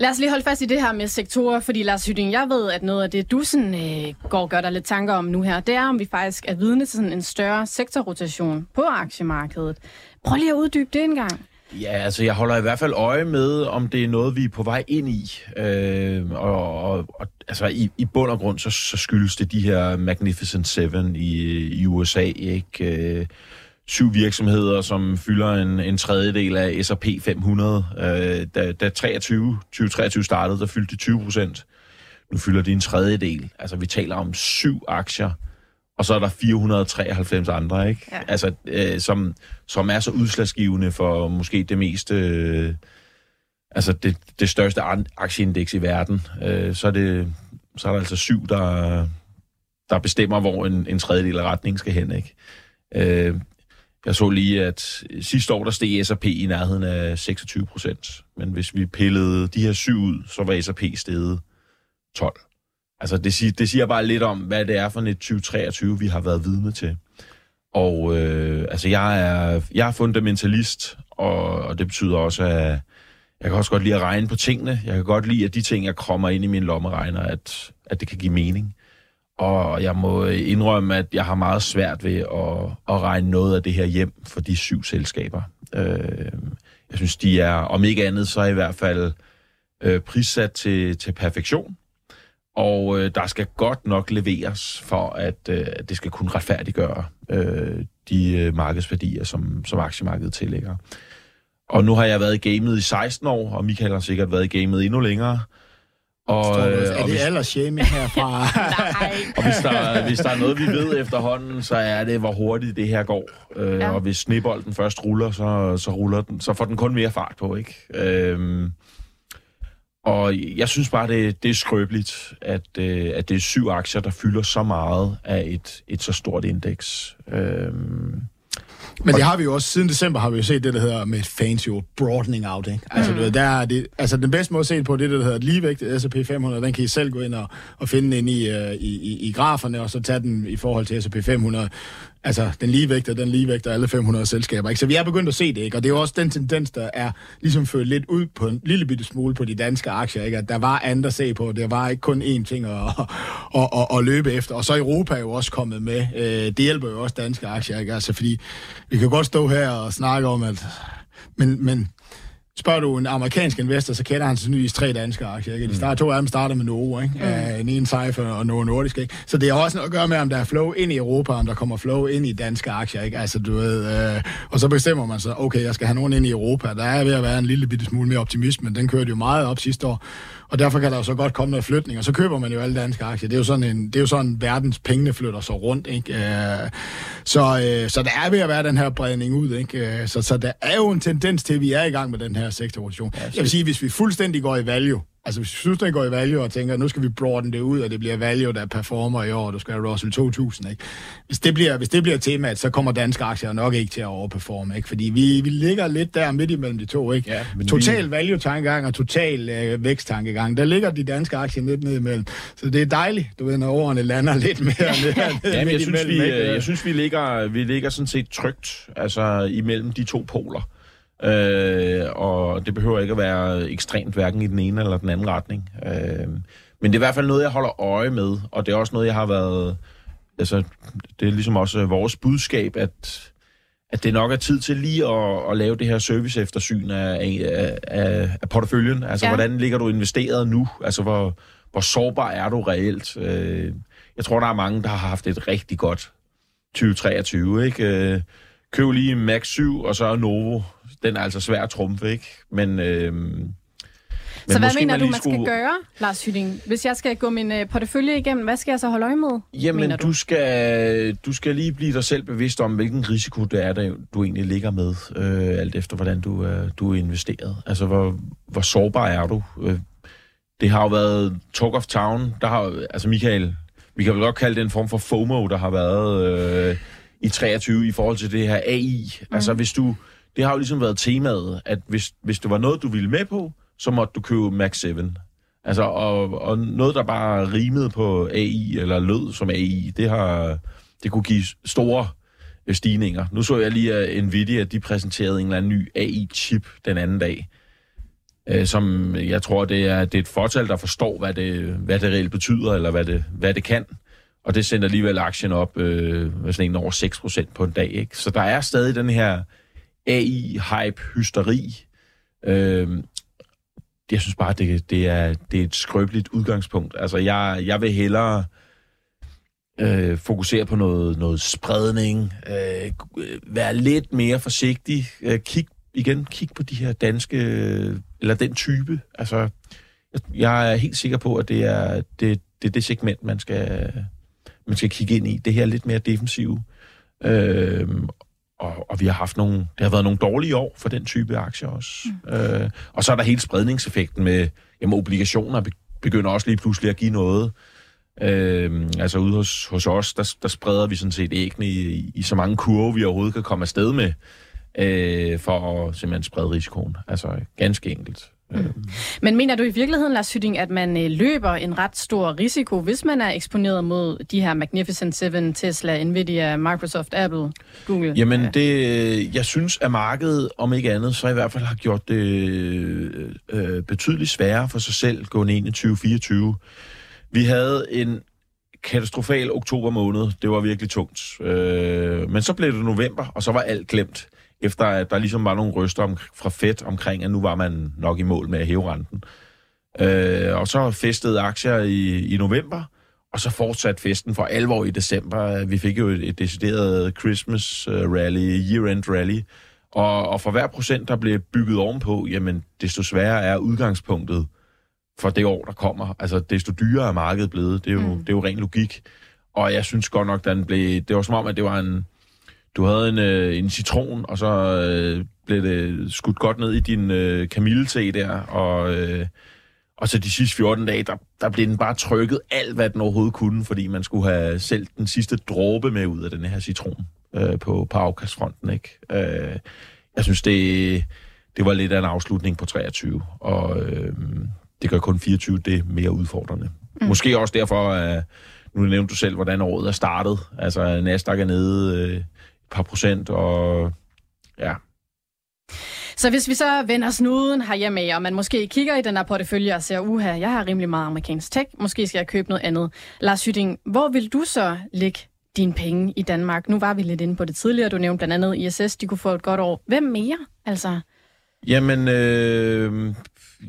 Lad os lige holde fast i det her med sektorer, fordi Lars Hytting, jeg ved, at noget af det, du sådan, øh, går og gør dig lidt tanker om nu her, det er, om vi faktisk er vidne til sådan en større sektorrotation på aktiemarkedet. Prøv lige at uddybe det en gang. Ja, altså jeg holder i hvert fald øje med, om det er noget, vi er på vej ind i. Øh, og, og, og altså i, i bund og grund, så, så skyldes det de her Magnificent Seven i, i USA, ikke? Øh, syv virksomheder, som fylder en, en tredjedel af S&P 500. Øh, da, da 23, 2023 startede, der fyldte de 20 procent. Nu fylder de en tredjedel. Altså, vi taler om syv aktier, og så er der 493 andre, ikke? Ja. Altså, øh, som, som er så udslagsgivende for måske det meste... Øh, altså, det, det største aktieindeks i verden. Øh, så, er det, så er der altså syv, der, der bestemmer, hvor en, en tredjedel af retningen skal hen, ikke? Øh, jeg så lige, at øh, sidste år der steg S&P i nærheden af 26 procent. Men hvis vi pillede de her syv ud, så var S&P steget 12. Altså det siger, det siger bare lidt om, hvad det er for et 2023, vi har været vidne til. Og øh, altså jeg er, jeg er fundamentalist, og, og det betyder også, at jeg kan også godt lide at regne på tingene. Jeg kan godt lide, at de ting, jeg kommer ind i min lommeregner, at, at det kan give mening. Og jeg må indrømme, at jeg har meget svært ved at, at regne noget af det her hjem for de syv selskaber. Øh, jeg synes, de er, om ikke andet, så i hvert fald øh, prissat til, til perfektion. Og øh, der skal godt nok leveres for, at øh, det skal kunne retfærdiggøre øh, de øh, markedsværdier, som, som aktiemarkedet tillægger. Og nu har jeg været i gamet i 16 år, og Michael har sikkert været i gamet endnu længere. Og, øh, er det hvis... shaming herfra? Nej. og hvis der, hvis der er noget, vi ved efterhånden, så er det, hvor hurtigt det her går. Øh, ja. Og hvis snebolden først ruller, så, så, ruller den, så får den kun mere fart på, ikke? Øh, og jeg synes bare, det, det er skrøbeligt, at, øh, at det er syv aktier, der fylder så meget af et, et så stort indeks. Øh, men det har vi jo også, siden december har vi jo set det, der hedder med fancy ord, broadening out, ikke? Altså, mm. der er det, altså den bedste måde at se det på, det der hedder ligevægt, S&P 500, den kan I selv gå ind og, og finde ind i, uh, i, i, i graferne, og så tage den i forhold til S&P 500. Altså, den ligevægter, den ligevægter alle 500 selskaber. Ikke? Så vi er begyndt at se det, ikke? Og det er jo også den tendens, der er ligesom ført lidt ud på en lille bitte smule på de danske aktier, ikke? At der var andet at se på. Der var ikke kun én ting at, at, at, at løbe efter. Og så er Europa jo også kommet med. Øh, det hjælper jo også danske aktier, ikke? Altså, fordi vi kan godt stå her og snakke om, at... Men, men Spørger du en amerikansk investor, så kender han sandsynligvis tre danske aktier. Ikke? De starter, to af dem starter med Novo, ikke? Mm. Uh, en Cypher og Novo Nordisk. Ikke? Så det har også noget at gøre med, om der er flow ind i Europa, om der kommer flow ind i danske aktier. Ikke? Altså, du ved, uh, og så bestemmer man sig, okay, jeg skal have nogen ind i Europa. Der er ved at være en lille bitte smule mere optimisme. Den kørte jo meget op sidste år og derfor kan der jo så godt komme noget flytning, og så køber man jo alle danske aktier. Det er jo sådan, en, det er jo sådan verdens pengene flytter sig rundt, ikke? Øh, så, øh, så der er ved at være den her bredning ud, ikke? Øh, så, så der er jo en tendens til, at vi er i gang med den her sektorrotation. Ja, Jeg vil sige, hvis vi fuldstændig går i value, Altså, hvis du synes, den går i value og tænker, nu skal vi broaden det ud, og det bliver value, der performer i år, du skal have Russell 2000, ikke? Hvis det bliver, hvis det bliver temaet, så kommer danske aktier nok ikke til at overperforme, ikke? Fordi vi, vi ligger lidt der midt imellem de to, ikke? Ja, total vi... value-tankegang og total øh, vækst-tankegang. Der ligger de danske aktier lidt ned imellem. Så det er dejligt, du ved, når årene lander lidt mere ned, ned Jamen, jeg, synes, vi, jeg synes, vi ligger, vi ligger sådan set trygt, altså imellem de to poler. Øh, og det behøver ikke at være ekstremt hverken i den ene eller den anden retning. Øh, men det er i hvert fald noget, jeg holder øje med, og det er også noget, jeg har været... Altså, det er ligesom også vores budskab, at, at det nok er tid til lige at, at lave det her service eftersyn af, af, af, af porteføljen. Altså, ja. hvordan ligger du investeret nu? Altså, hvor, hvor sårbar er du reelt? Øh, jeg tror, der er mange, der har haft et rigtig godt 2023, ikke? Øh, køb lige Max 7, og så Novo den er altså svær at trumfe, ikke? Men... Øh, men så hvad mener man du, man skulle... skal gøre, Lars Hytting? Hvis jeg skal gå min øh, portefølje igennem, hvad skal jeg så holde øje med? Jamen, du? Du, skal, du skal lige blive dig selv bevidst om, hvilken risiko det er, der du egentlig ligger med, øh, alt efter hvordan du, øh, du er investeret. Altså, hvor, hvor sårbar er du? Øh, det har jo været talk of town. Der har, altså, Michael, vi kan vel godt kalde det en form for FOMO, der har været øh, i 23 i forhold til det her AI. Mm. Altså, hvis du det har jo ligesom været temaet, at hvis, hvis det var noget, du ville med på, så måtte du købe Max 7. Altså, og, og noget, der bare rimede på AI, eller lød som AI, det har det kunne give store øh, stigninger. Nu så jeg lige, at Nvidia, de præsenterede en eller anden ny AI-chip den anden dag, øh, som jeg tror, det er, det er et fortal, der forstår, hvad det, hvad det reelt betyder, eller hvad det, hvad det kan. Og det sender alligevel aktien op øh, med sådan en over 6% på en dag. Ikke? Så der er stadig den her AI-hype, hysteri. Øh, jeg synes bare, det, det, er, det er et skrøbeligt udgangspunkt. Altså, jeg, jeg vil hellere øh, fokusere på noget, noget spredning, øh, være lidt mere forsigtig, øh, kig igen, kig på de her danske, eller den type. Altså, jeg, er helt sikker på, at det er det, det, det segment, man skal, man skal kigge ind i. Det her lidt mere defensive. Øh, og, og vi har haft nogle, det har været nogle dårlige år for den type aktier også. Mm. Øh, og så er der hele spredningseffekten med, jamen obligationer begynder også lige pludselig at give noget. Øh, altså ude hos, hos os, der, der spreder vi sådan set æggene i, i, i så mange kurve, vi overhovedet kan komme afsted med, øh, for at simpelthen sprede risikoen. Altså ganske enkelt. Mm. Men mener du i virkeligheden, Lars Hytting, at man øh, løber en ret stor risiko, hvis man er eksponeret mod de her Magnificent Seven, Tesla, Nvidia, Microsoft, Apple, Google? Jamen, det, jeg synes, at markedet, om ikke andet, så i hvert fald har gjort det øh, betydeligt sværere for sig selv gående ind i 2024. Vi havde en katastrofal oktober måned. Det var virkelig tungt. Øh, men så blev det november, og så var alt glemt efter at der ligesom var nogle røster om, fra Fed omkring, at nu var man nok i mål med at hæve renten. Øh, og så festede aktier i, i november, og så fortsatte festen for alvor i december. Vi fik jo et, et decideret Christmas øh, rally, year-end rally, og, og for hver procent, der blev bygget ovenpå, jamen, desto sværere er udgangspunktet for det år, der kommer. Altså, desto dyrere er markedet blevet. Det er jo, mm. det er jo ren logik. Og jeg synes godt nok, den blev... Det var som om, at det var en du havde en, øh, en citron, og så øh, blev det skudt godt ned i din øh, kamillete der, og, øh, og så de sidste 14 dage, der, der blev den bare trykket alt, hvad den overhovedet kunne, fordi man skulle have selv den sidste dråbe med ud af den her citron øh, på, på afkastfronten. Ikke? Øh, jeg synes, det, det var lidt af en afslutning på 23, og øh, det gør kun 24 det mere udfordrende. Mm. Måske også derfor, at nu nævnte du selv, hvordan året er startet. Altså, Nasdaq er nede øh, par procent, og ja, Så hvis vi så vender snuden herhjemme og man måske kigger i den her portefølje og ser, uha, jeg har rimelig meget amerikansk tech, måske skal jeg købe noget andet. Lars Hytting, hvor vil du så lægge dine penge i Danmark? Nu var vi lidt inde på det tidligere, du nævnte blandt andet ISS, de kunne få et godt år. Hvem mere? Altså, Jamen, øh,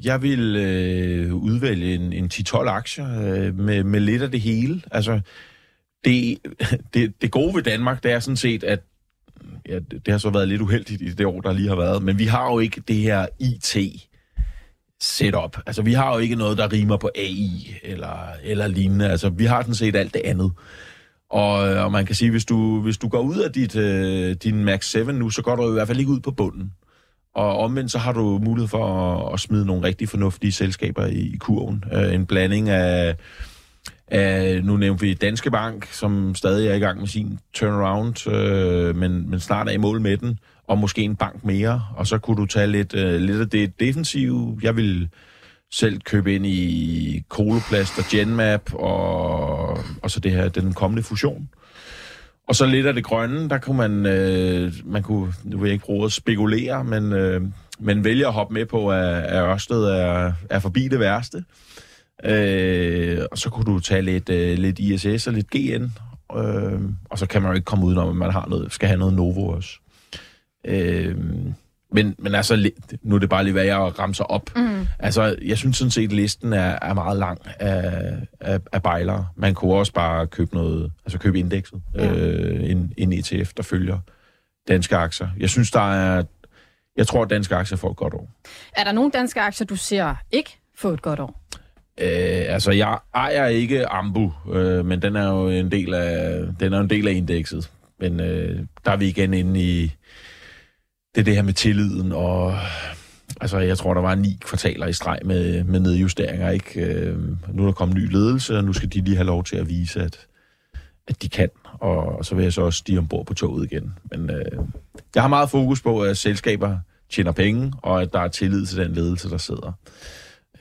jeg vil øh, udvælge en, en 10-12 aktier øh, med, med lidt af det hele. Altså, det, det, det gode ved Danmark, det er sådan set, at ja, det, det har så været lidt uheldigt i det år, der lige har været, men vi har jo ikke det her IT setup. Altså, vi har jo ikke noget, der rimer på AI eller, eller lignende. Altså, vi har sådan set alt det andet. Og, og man kan sige, hvis du, hvis du går ud af dit, øh, din Max 7 nu, så går du i hvert fald ikke ud på bunden. Og omvendt så har du mulighed for at, at smide nogle rigtig fornuftige selskaber i, i kurven. Øh, en blanding af, Uh, nu nævnte vi Danske Bank, som stadig er i gang med sin turnaround, uh, men, men snart er i mål med den, og måske en bank mere. Og så kunne du tage lidt, uh, lidt af det defensive. Jeg vil selv købe ind i Coloplast og Genmap, og, og så det her, den kommende fusion. Og så lidt af det grønne, der kunne man, øh, man kunne, nu vil jeg ikke bruge at spekulere, men, øh, men vælge at hoppe med på, at, at Ørsted er, er forbi det værste. Øh, og så kunne du tage lidt, øh, lidt ISS og lidt GN, øh, og så kan man jo ikke komme udenom, at man har noget, skal have noget Novo også. Øh, men, men altså, nu er det bare lige, hvad jeg ramser op. Mm. Altså, jeg synes sådan set, at listen er, er meget lang af, af, af bejlere. Man kunne også bare købe noget, altså købe indekset, ja. øh, en, en ETF, der følger danske aktier. Jeg synes, der er, jeg tror, at danske aktier får et godt år. er der nogle danske aktier, du ser ikke få et godt år? Øh, altså, jeg ejer ikke Ambu, øh, men den er jo en del af, den er en del af indekset. Men øh, der er vi igen inde i det, det her med tilliden, og altså, jeg tror, der var ni kvartaler i streg med, med nedjusteringer. Ikke? Øh, nu er der kommet ny ledelse, og nu skal de lige have lov til at vise, at, at de kan. Og, og så vil jeg så også stige ombord på toget igen. Men øh, jeg har meget fokus på, at selskaber tjener penge, og at der er tillid til den ledelse, der sidder.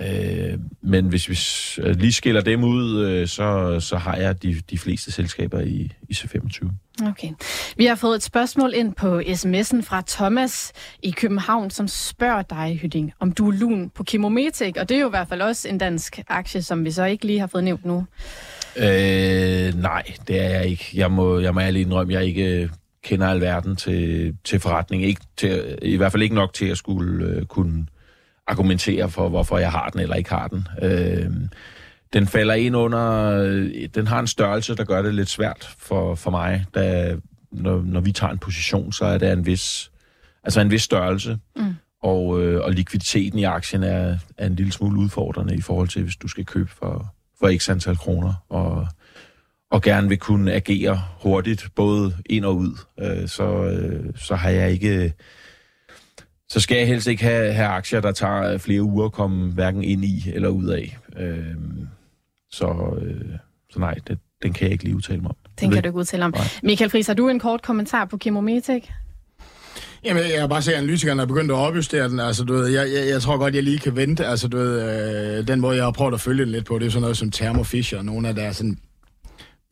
Øh, men hvis vi øh, lige skiller dem ud, øh, så, så har jeg de, de fleste selskaber i, i C25. Okay. Vi har fået et spørgsmål ind på sms'en fra Thomas i København, som spørger dig, Hytting, om du er lun på Chemometic, og det er jo i hvert fald også en dansk aktie, som vi så ikke lige har fået nævnt nu. Øh, nej, det er jeg ikke. Jeg må, jeg må ærligt indrømme, jeg ikke øh, kender alverden til, til forretning. Ikke til, I hvert fald ikke nok til at skulle øh, kunne argumentere for, hvorfor jeg har den eller ikke har den. Øh, den falder ind under... Den har en størrelse, der gør det lidt svært for, for mig. Da, når, når vi tager en position, så er det en vis, altså en vis størrelse. Mm. Og, øh, og likviditeten i aktien er, er en lille smule udfordrende i forhold til, hvis du skal købe for, for x antal kroner. Og, og gerne vil kunne agere hurtigt, både ind og ud. Øh, så, øh, så har jeg ikke... Så skal jeg helst ikke have, have aktier, der tager flere uger at komme hverken ind i eller ud af. Øh, så, øh, så nej, det, den kan jeg ikke lige udtale mig om. Den kan du ikke udtale om. Nej. Michael Friis, har du en kort kommentar på Chemometic? Jamen, jeg kan bare se, at analytikerne er begyndt at opjustere den. Altså, du ved, jeg, jeg, jeg tror godt, jeg lige kan vente. Altså, du ved, øh, den måde, jeg har prøvet at følge den lidt på, det er sådan noget som Thermo Fisher, nogle af deres sådan,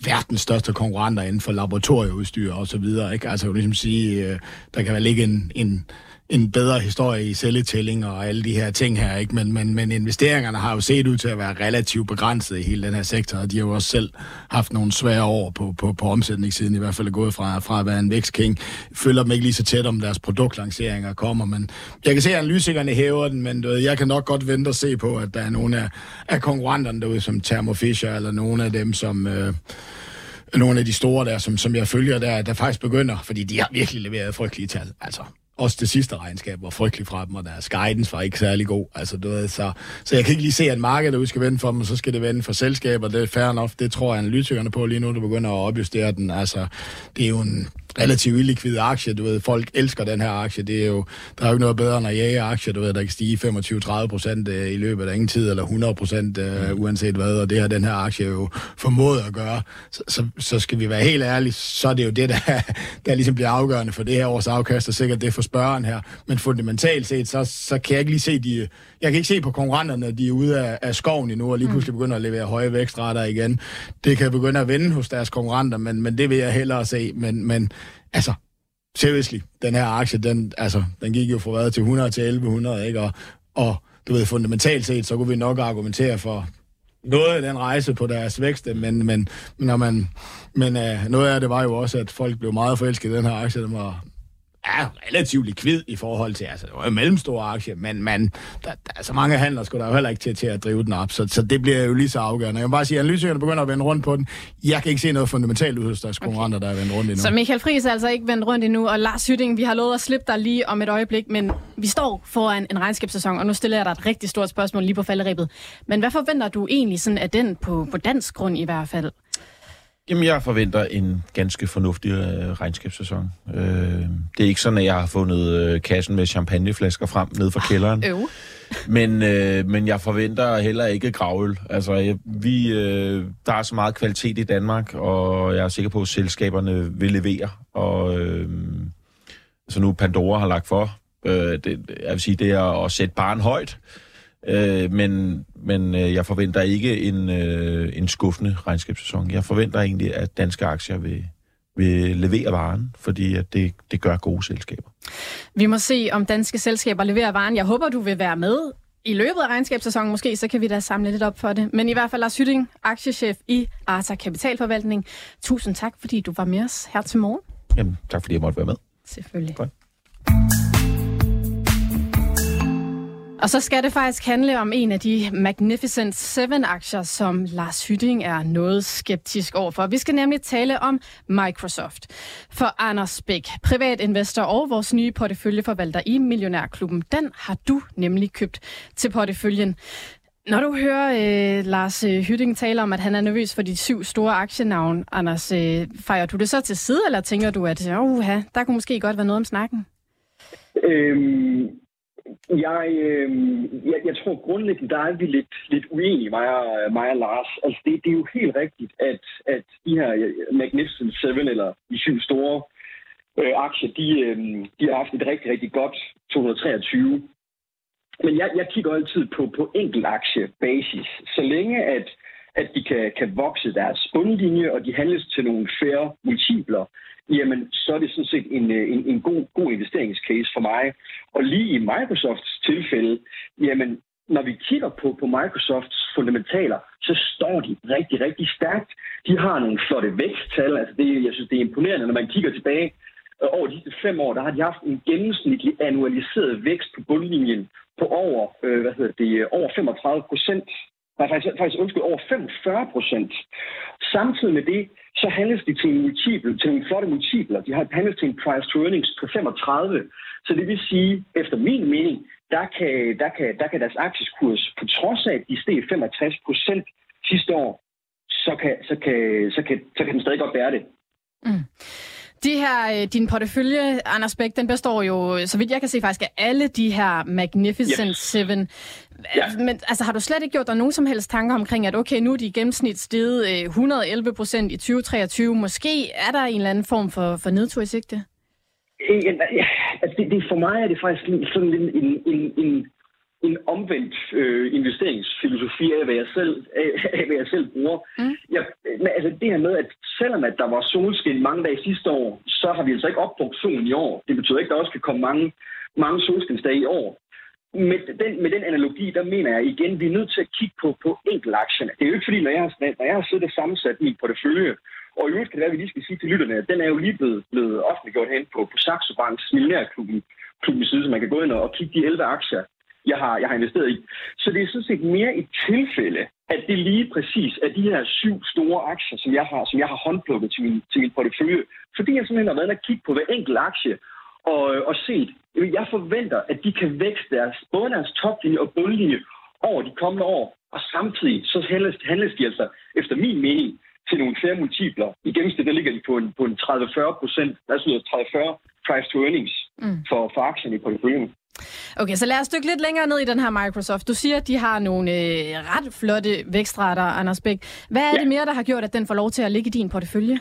verdens største konkurrenter inden for laboratorieudstyr og så videre. Ikke? Altså, jeg vil ligesom sige, øh, der kan vel ligge en, en, en bedre historie i celletælling og alle de her ting her, ikke? Men, men, men investeringerne har jo set ud til at være relativt begrænset i hele den her sektor, og de har jo også selv haft nogle svære år på, på, på omsætningssiden, i hvert fald er gået fra, fra at være en vækstking. Følger dem ikke lige så tæt om deres produktlanceringer kommer, men jeg kan se, at analytikerne hæver den, men du ved, jeg kan nok godt vente og se på, at der er nogle af, af konkurrenterne derude, som Thermo Fisher, eller nogle af dem, som... Øh, nogle af de store der, som, som jeg følger, der, der faktisk begynder, fordi de har virkelig leveret frygtelige tal. Altså, også det sidste regnskab var frygteligt fra dem, og deres guidance var ikke særlig god. Altså, du ved, så, så jeg kan ikke lige se, at markedet derude skal vende for dem, og så skal det vende for selskaber. Det er fair enough. Det tror jeg analytikerne på lige nu, der begynder at opjustere den. Altså, det er jo en relativt illikvide aktie. Du ved, folk elsker den her aktie. Det er jo, der er jo ikke noget bedre end at jage aktier, du ved, der kan stige 25-30 procent øh, i løbet af ingen tid, eller 100 procent, øh, mm. uanset hvad, og det har den her aktie jo formået at gøre. Så, så, så skal vi være helt ærlige, så er det jo det, der, der ligesom bliver afgørende for det her års afkast, og sikkert det for spørgeren her. Men fundamentalt set, så, så kan jeg ikke lige se de... Jeg kan ikke se på konkurrenterne, de er ude af, af skoven endnu, og lige mm. pludselig begynder at levere høje vækstrater igen. Det kan begynde at vende hos deres konkurrenter, men, men det vil jeg hellere se. Men, men altså, seriously, den her aktie, den, altså, den gik jo fra hvad til 100 til 1100, ikke? Og, og du ved, fundamentalt set, så kunne vi nok argumentere for noget af den rejse på deres vækst, men, men, når man, men uh, noget af det var jo også, at folk blev meget forelsket i den her aktie, den var er relativt likvid i forhold til, altså det var en mellemstor aktie, men man, der, der er så mange handler, skulle der jo heller ikke til, til at drive den op, så, så det bliver jo lige så afgørende. Jeg vil bare sige, at analytikerne begynder at vende rundt på den. Jeg kan ikke se noget fundamentalt ud hos deres konkurrenter, okay. der er vendt rundt endnu. Så Michael Friis er altså ikke vendt rundt endnu, og Lars Hytting, vi har lovet at slippe dig lige om et øjeblik, men vi står foran en regnskabssæson, og nu stiller jeg dig et rigtig stort spørgsmål lige på falderæbet. Men hvad forventer du egentlig sådan af den på, på dansk grund i hvert fald? Jamen, jeg forventer en ganske fornuftig øh, regnskabssæson. Øh, det er ikke sådan, at jeg har fundet øh, kassen med champagneflasker frem ned fra kælderen. Øv. men, øh, men jeg forventer heller ikke gravøl. Altså, jeg, vi, øh, der er så meget kvalitet i Danmark, og jeg er sikker på, at selskaberne vil levere. Og øh, så nu Pandora har lagt for. Øh, det, jeg vil sige, det er at sætte barn højt. Øh, men men øh, jeg forventer ikke en, øh, en skuffende regnskabssæson. Jeg forventer egentlig, at danske aktier vil, vil levere varen, fordi at det, det gør gode selskaber. Vi må se, om danske selskaber leverer varen. Jeg håber, du vil være med i løbet af regnskabssæsonen. Måske så kan vi da samle lidt op for det. Men i hvert fald Lars Hytting, aktiechef i Arta Kapitalforvaltning. Tusind tak, fordi du var med os her til morgen. Jamen, tak fordi jeg måtte være med. Selvfølgelig. Godt. Og så skal det faktisk handle om en af de Magnificent Seven-aktier, som Lars Hytting er noget skeptisk overfor. Vi skal nemlig tale om Microsoft. For Anders Bæk, privatinvestor og vores nye porteføljeforvalter i Millionærklubben, den har du nemlig købt til porteføljen. Når du hører øh, Lars øh, Hytting tale om, at han er nervøs for de syv store aktienavn, Anders, øh, fejrer du det så til side, eller tænker du, at uh, der kunne måske godt være noget om snakken? Øhm, jeg, øh, jeg, jeg tror grundlæggende, der er vi lidt, lidt uenige, mig og, mig og Lars. Altså, det, det er jo helt rigtigt, at, at de her øh, Magnificent Seven, eller de syv store øh, aktier, de, øh, de har haft et rigtig, rigtig godt 223. Men jeg, jeg kigger altid på, på enkelt aktiebasis. Så længe at, at de kan, kan vokse deres bundlinje, og de handles til nogle færre multipler, jamen så er det sådan set en, øh, en, en god, god investeringscase for mig. Og lige i Microsofts tilfælde, jamen når vi kigger på, på Microsofts fundamentaler, så står de rigtig, rigtig stærkt. De har nogle flotte væksttal. Altså det, jeg synes, det er imponerende, når man kigger tilbage øh, over de sidste fem år, der har de haft en gennemsnitlig annualiseret vækst på bundlinjen på over, øh, hvad hedder det, over 35 procent. Nej, faktisk, faktisk undskyld, over 45 procent. Samtidig med det, så handles de til en multiple, til en flotte multipler. De har handlet til en price to earnings på 35. Så det vil sige, efter min mening, der kan, der kan, der kan deres aktieskurs, på trods af, at de steg 65 procent sidste år, så kan, så, kan, så, kan, så kan den stadig godt bære det. Mm. De her, øh, din portefølje, Anders Bæk, den består jo, så vidt jeg kan se faktisk, af alle de her Magnificent yes. Seven. Ja. Men altså, har du slet ikke gjort dig nogen som helst tanker omkring, at okay, nu er de i gennemsnit steget 111 øh, procent i 2023. Måske er der en eller anden form for, for nedtur i sigte? Ja, altså det, det, for mig er det faktisk sådan en, en, en, en en omvendt øh, investeringsfilosofi af, hvad jeg selv, af, af, hvad jeg selv bruger. Mm. Jeg, men, altså det her med, at selvom at der var solskin mange dage sidste år, så har vi altså ikke opbrugt solen i år. Det betyder ikke, at der også kan komme mange, mange solskinsdage i år. Med den, med den analogi, der mener jeg igen, at vi er nødt til at kigge på, på enkeltaktierne. Det er jo ikke fordi, når jeg har, når jeg har siddet og sammensat min portefølje, og i øvrigt kan det være, at vi lige skal sige til lytterne, at den er jo lige blevet, blevet offentliggjort hen på, på Saxo Banks millionærklubben klubben side, så man kan gå ind og, og kigge de 11 aktier, jeg har, jeg har investeret i. Så det er sådan set mere et tilfælde, at det lige præcis er de her syv store aktier, som jeg har, som jeg har håndplukket til min, til min portefølje. Fordi jeg simpelthen har været at kigge på hver enkelt aktie og, og set, jeg forventer, at de kan vækste deres, både deres toplinje og bundlinje over de kommende år, og samtidig så handles, handles de altså efter min mening til nogle flere multipler. I gennemsnit der ligger de på en, på en 30-40 procent, altså 30-40 price to earnings mm. for, for aktien i porteføljen. Okay, så lad os dykke lidt længere ned i den her Microsoft. Du siger, at de har nogle øh, ret flotte vækstrater, Anders Bæk. Hvad er ja. det mere, der har gjort, at den får lov til at ligge i din portefølje?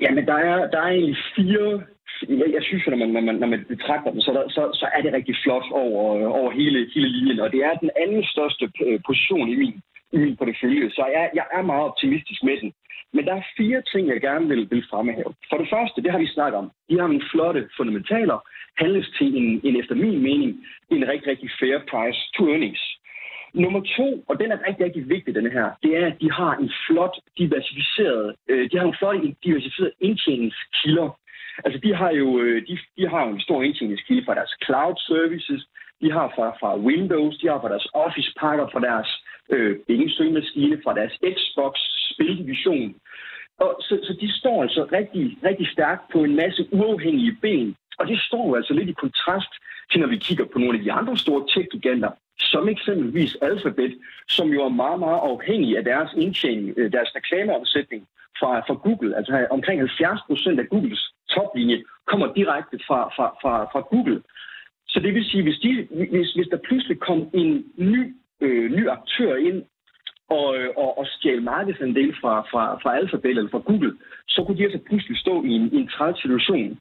Jamen, der er, der er egentlig fire jeg, jeg synes, når man, når man, når man betragter dem, så, der, så, så er det rigtig flot over, over hele, hele linjen. Og det er den anden største øh, position i min, i min portefølje. Så jeg, jeg er meget optimistisk med den. Men der er fire ting, jeg gerne vil, vil fremhæve. For det første, det har vi snakket om. De har nogle flotte fundamentaler, handles til en, en efter min mening, en rigtig, rigtig fair price to earnings. Nummer to, og den er rigtig, rigtig vigtig, den her, det er, at de har en flot diversificeret, øh, de har en flot diversificeret indtjeningskilder. Altså, de har jo øh, de, de har en stor indtjeningskilde fra deres cloud services, de har fra, fra Windows, de har fra deres Office-pakker, fra deres øh, pengesøgmaskine, fra deres Xbox-spildivision. Og så, så de står altså rigtig, rigtig stærkt på en masse uafhængige ben. Og det står jo altså lidt i kontrast til, når vi kigger på nogle af de andre store tech-giganter, som eksempelvis Alphabet, som jo er meget, meget afhængig af deres indtjening, øh, deres reklameomsætning fra, fra Google. Altså omkring 70 procent af Googles toplinje kommer direkte fra, fra, fra, fra Google. Så det vil sige, hvis, de, hvis, hvis der pludselig kom en ny, øh, ny aktør ind og, øh, og, og stjæle markedsandel fra, fra, fra Alphabet eller fra Google, så kunne de altså pludselig stå i en, i en træt situation.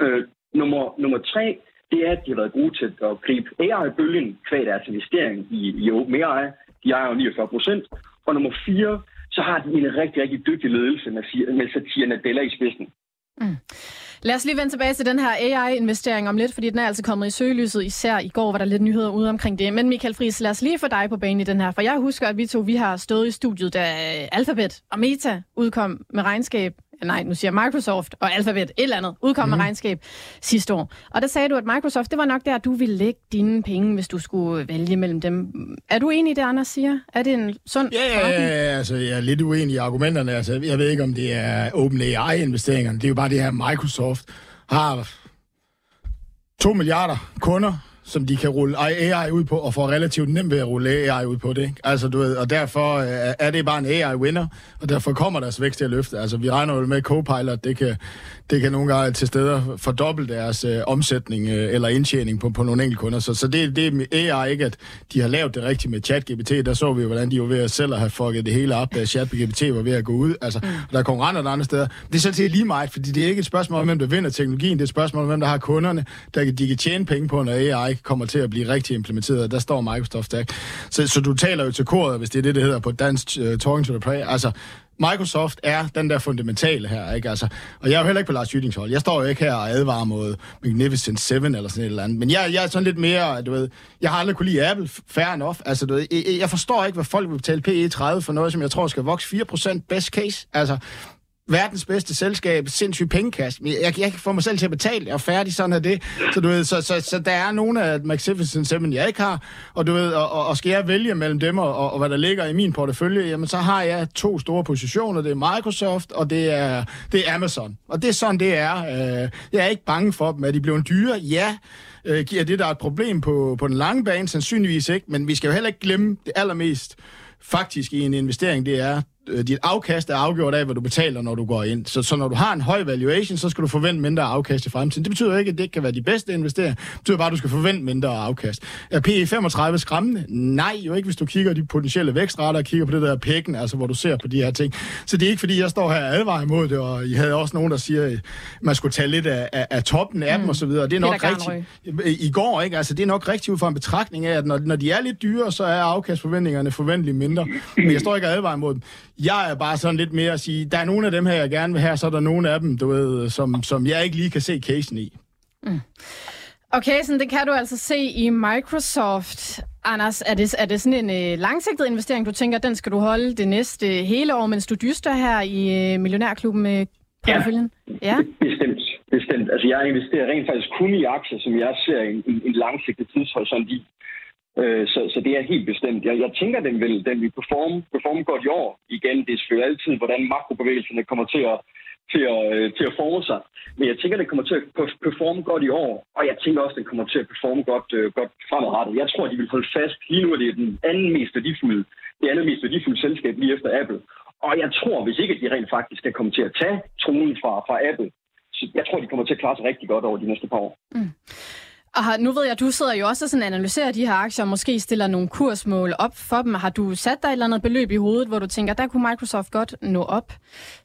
Øh, nummer, nummer tre, det er, at de har været gode til at gribe AI-bølgen kvad deres investering i, i OpenAI. De ejer jo 49 procent. Og nummer fire, så har de en rigtig, rigtig dygtig ledelse med, med Satya Nadella i spidsen. Mm. Lad os lige vende tilbage til den her AI-investering om lidt, fordi den er altså kommet i søgelyset. Især i går var der lidt nyheder ude omkring det. Men Michael Friis, lad os lige få dig på banen i den her. For jeg husker, at vi to vi har stået i studiet, da Alphabet og Meta udkom med regnskab nej, nu siger Microsoft og Alphabet, et eller andet, udkom mm. med regnskab sidste år. Og der sagde du, at Microsoft, det var nok der, du ville lægge dine penge, hvis du skulle vælge mellem dem. Er du enig i det, Anders siger? Er det en sund Ja, ja, ja altså, jeg er lidt uenig i argumenterne. Altså, jeg ved ikke, om det er OpenAI-investeringerne. Det er jo bare det her, Microsoft har 2 milliarder kunder, som de kan rulle AI ud på, og får relativt nemt ved at rulle AI ud på det. Ikke? Altså, du ved, og derfor øh, er det bare en AI-winner, og derfor kommer deres vækst til at løfte. Altså, vi regner jo med, at Copilot, det kan, det kan nogle gange til steder fordoble deres øh, omsætning øh, eller indtjening på, på nogle enkelte kunder. Så, så det, det er AI ikke, at de har lavet det rigtigt med ChatGPT. Der så vi jo, hvordan de var ved at selv have fucket det hele op, da ChatGPT var ved at gå ud. Altså, mm. der er konkurrenter andre steder. Det er sådan set lige meget, fordi det er ikke et spørgsmål om, hvem der vinder teknologien. Det er et spørgsmål om, hvem der har kunderne, der de kan tjene penge på, når AI kommer til at blive rigtig implementeret. Der står Microsoft stærkt. Så, så du taler jo til koret, hvis det er det, det hedder på dansk, uh, Talking to the Prey. Altså, Microsoft er den der fundamentale her, ikke? Altså, og jeg er jo heller ikke på Lars Jyttings hold. Jeg står jo ikke her og advarer mod Magnificent 7 eller sådan et eller andet. Men jeg, jeg er sådan lidt mere, øh, du ved, jeg har aldrig kunne lide Apple, fair enough. Altså, du ved, jeg, jeg forstår ikke, hvad folk vil betale PE 30 for noget, som jeg tror skal vokse 4% best case. Altså, verdens bedste selskab, sindssygt pengekast. Jeg, jeg, jeg kan få mig selv til at betale, jeg er færdig, sådan er det. Så, du ved, så, så, så der er nogle af Magnificent Seven, jeg ikke har, og, du ved, og, og skal jeg vælge mellem dem og, og, og, hvad der ligger i min portefølje, jamen så har jeg to store positioner, det er Microsoft, og det er, det er Amazon. Og det er sådan, det er. Øh, jeg er ikke bange for dem. at de blevet dyre? Ja. Øh, giver det der et problem på, på den lange bane? Sandsynligvis ikke, men vi skal jo heller ikke glemme det allermest faktisk i en investering, det er, dit afkast er afgjort af, hvad du betaler, når du går ind. Så, så når du har en høj valuation, så skal du forvente mindre afkast i fremtiden. Det betyder ikke, at det ikke kan være de bedste investeringer. Det betyder bare, at du skal forvente mindre afkast. Er PE 35 skræmmende? Nej, jo ikke, hvis du kigger de potentielle vækstrater og kigger på det der pækken, altså hvor du ser på de her ting. Så det er ikke, fordi jeg står her og advarer imod det, og I havde også nogen, der siger, at man skulle tage lidt af, af, af toppen af mm. dem og så videre. Det er nok rigtigt. I går, ikke? Altså, det er nok rigtigt ud fra en betragtning af, at når, når de er lidt dyre, så er afkastforventningerne forventeligt mindre. Men jeg står ikke og advarer imod dem. Jeg er bare sådan lidt mere at sige, der er nogle af dem her, jeg gerne vil have, så er der nogle af dem, du ved, som, som jeg ikke lige kan se casen i. Mm. Og casen, det kan du altså se i Microsoft. Anders, er det, er det sådan en øh, langsigtet investering, du tænker, den skal du holde det næste hele år, mens du dyster her i øh, Millionærklubben med porteføljen? Ja, ja, bestemt. bestemt. Altså, jeg investerer rent faktisk kun i aktier, som jeg ser en, en, en langsigtet tidshorisont i. Øh, så, så det er helt bestemt. Jeg, jeg tænker, den vil, den vil performe, performe godt i år. Igen, det er selvfølgelig altid, hvordan makrobevægelserne kommer til at, til at, øh, til at forme sig. Men jeg tænker, den kommer til at performe godt i år, og jeg tænker også, den kommer til at performe godt, øh, godt fremadrettet. Jeg tror, de vil holde fast. Lige nu er det den anden mest værdifulde, det andet mest værdifulde selskab lige efter Apple. og jeg tror, hvis ikke de rent faktisk skal komme til at tage tronen fra, fra Apple, så jeg tror, de kommer til at klare sig rigtig godt over de næste par år. Mm. Og har, nu ved jeg, at du sidder jo også og sådan analyserer de her aktier, og måske stiller nogle kursmål op for dem. Har du sat dig et eller andet beløb i hovedet, hvor du tænker, der kunne Microsoft godt nå op?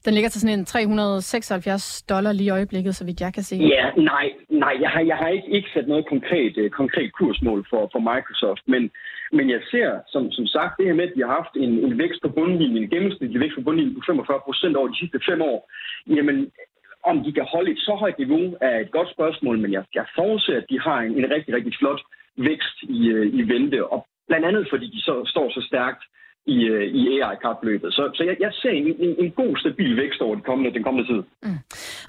Den ligger til sådan en 376 dollar lige i øjeblikket, så vidt jeg kan se. Ja, nej, nej jeg har, jeg har ikke, ikke sat noget konkret, øh, konkret kursmål for, for Microsoft, men, men jeg ser, som, som sagt, det her med, at de har haft en, en vækst på bundlinjen, en gennemsnitlig vækst på bundlinjen på 45 procent over de sidste fem år, jamen om de kan holde et så højt niveau er et godt spørgsmål, men jeg, jeg forudser, at de har en, en rigtig, rigtig flot vækst i, øh, i vente, og blandt andet fordi de så står så stærkt i, øh, i AI-kapløbet. Så, så jeg, jeg ser en, en, en god, stabil vækst over den kommende, den kommende tid. Mm.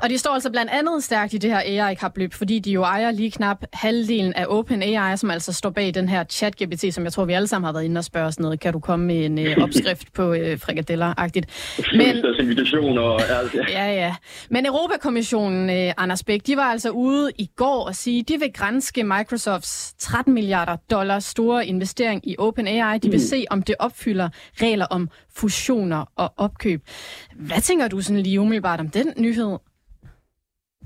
Og de står altså blandt andet stærkt i det her AI-kapløb, fordi de jo ejer lige knap halvdelen af OpenAI, som altså står bag den her chat-GPT, som jeg tror, vi alle sammen har været inde og spørge sådan noget. Kan du komme med en øh, opskrift på øh, frikadeller-agtigt? Men, invitation og, ja, ja. Men Europakommissionen, øh, Anders Bæk, de var altså ude i går og sige, de vil grænske Microsofts 13 milliarder dollars store investering i OpenAI. De vil mm. se, om det opfylder regler, regler om fusioner og opkøb. Hvad tænker du sådan lige umiddelbart om den nyhed?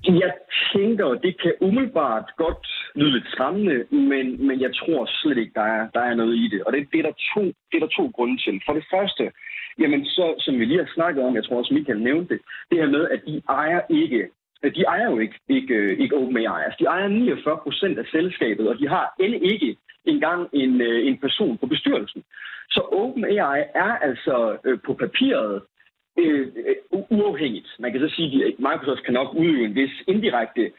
Jeg tænker, det kan umiddelbart godt lyde lidt skræmmende, men, men jeg tror slet ikke, der er, der er noget i det. Og det, det, er der to, det er der to grunde til. For det første, jamen så, som vi lige har snakket om, jeg tror også Michael nævnte det, det her med, at de ejer ikke de ejer jo ikke, ikke, ikke OpenAI. Altså, de ejer 49 procent af selskabet, og de har end ikke engang en, øh, en person på bestyrelsen. Så OpenAI er altså øh, på papiret øh, øh, uafhængigt. Man kan så sige, at Microsoft kan nok udøve en vis indirekte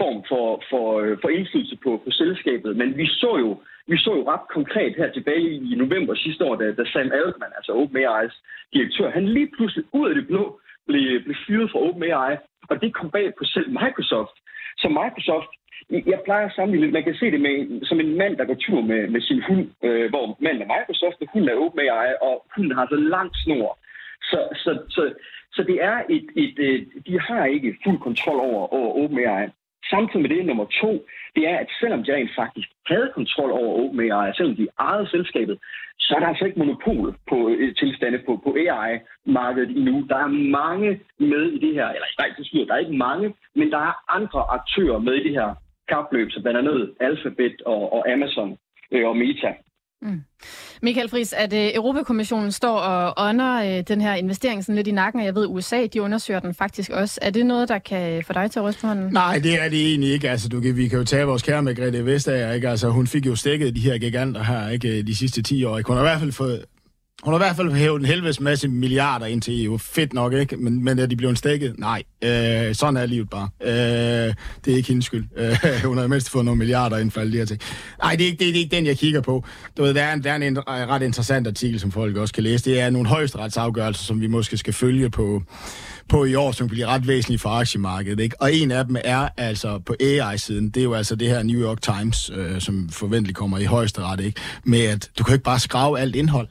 form for, for, øh, for indflydelse på, på selskabet, men vi så jo vi så jo ret konkret her tilbage i november sidste år, da, da Sam Altman, altså OpenAI's direktør, han lige pludselig ud af det blå blev, blev fyret fra OpenAI, og det kom bag på selv Microsoft. Så Microsoft jeg plejer at sammenligne Man kan se det med, som en mand, der går tur med, med sin hund, øh, hvor manden er Microsoft, og hunden er OpenAI, og hunden har så lang snor. Så, så, så, så det er et, et, et, de har ikke fuld kontrol over, over OpenAI. Samtidig med det, nummer to, det er, at selvom de rent faktisk havde kontrol over OpenAI, selvom de ejede selskabet, så er der altså ikke monopol på øh, tilstande på, på AI-markedet endnu. Der er mange med i det her, eller nej, det der er ikke mange, men der er andre aktører med i det her kapløb, så blandt andet Alphabet og, og Amazon øh, og Meta. Mm. Michael Friis, at øh, Europakommissionen står og ånder øh, den her investering sådan lidt i nakken, og jeg ved, USA de undersøger den faktisk også. Er det noget, der kan få dig til at ryste på hånden? Nej, det er det egentlig ikke. Altså, du kan, vi kan jo tage vores kære Margrethe Vestager, ikke? Altså, hun fik jo stikket de her giganter her, ikke? De sidste 10 år, ikke? Hun har i hvert fald fået hun har i hvert fald hævet en helvedes masse milliarder ind til EU. Fedt nok, ikke? Men, men er de blevet stækket? Nej. Øh, sådan er livet bare. Øh, det er ikke hendes skyld. Øh, hun har mindst fået nogle milliarder ind for alle de her ting. Nej, det er ikke, det, det er ikke den, jeg kigger på. Du ved, der er, en, der er en ret interessant artikel, som folk også kan læse. Det er nogle højesteretsafgørelser, som vi måske skal følge på, på i år, som bliver ret væsentlige for aktiemarkedet. Ikke? Og en af dem er altså på AI-siden, det er jo altså det her New York Times, øh, som forventeligt kommer i højesteret, ikke? med at du kan ikke bare skrave alt indhold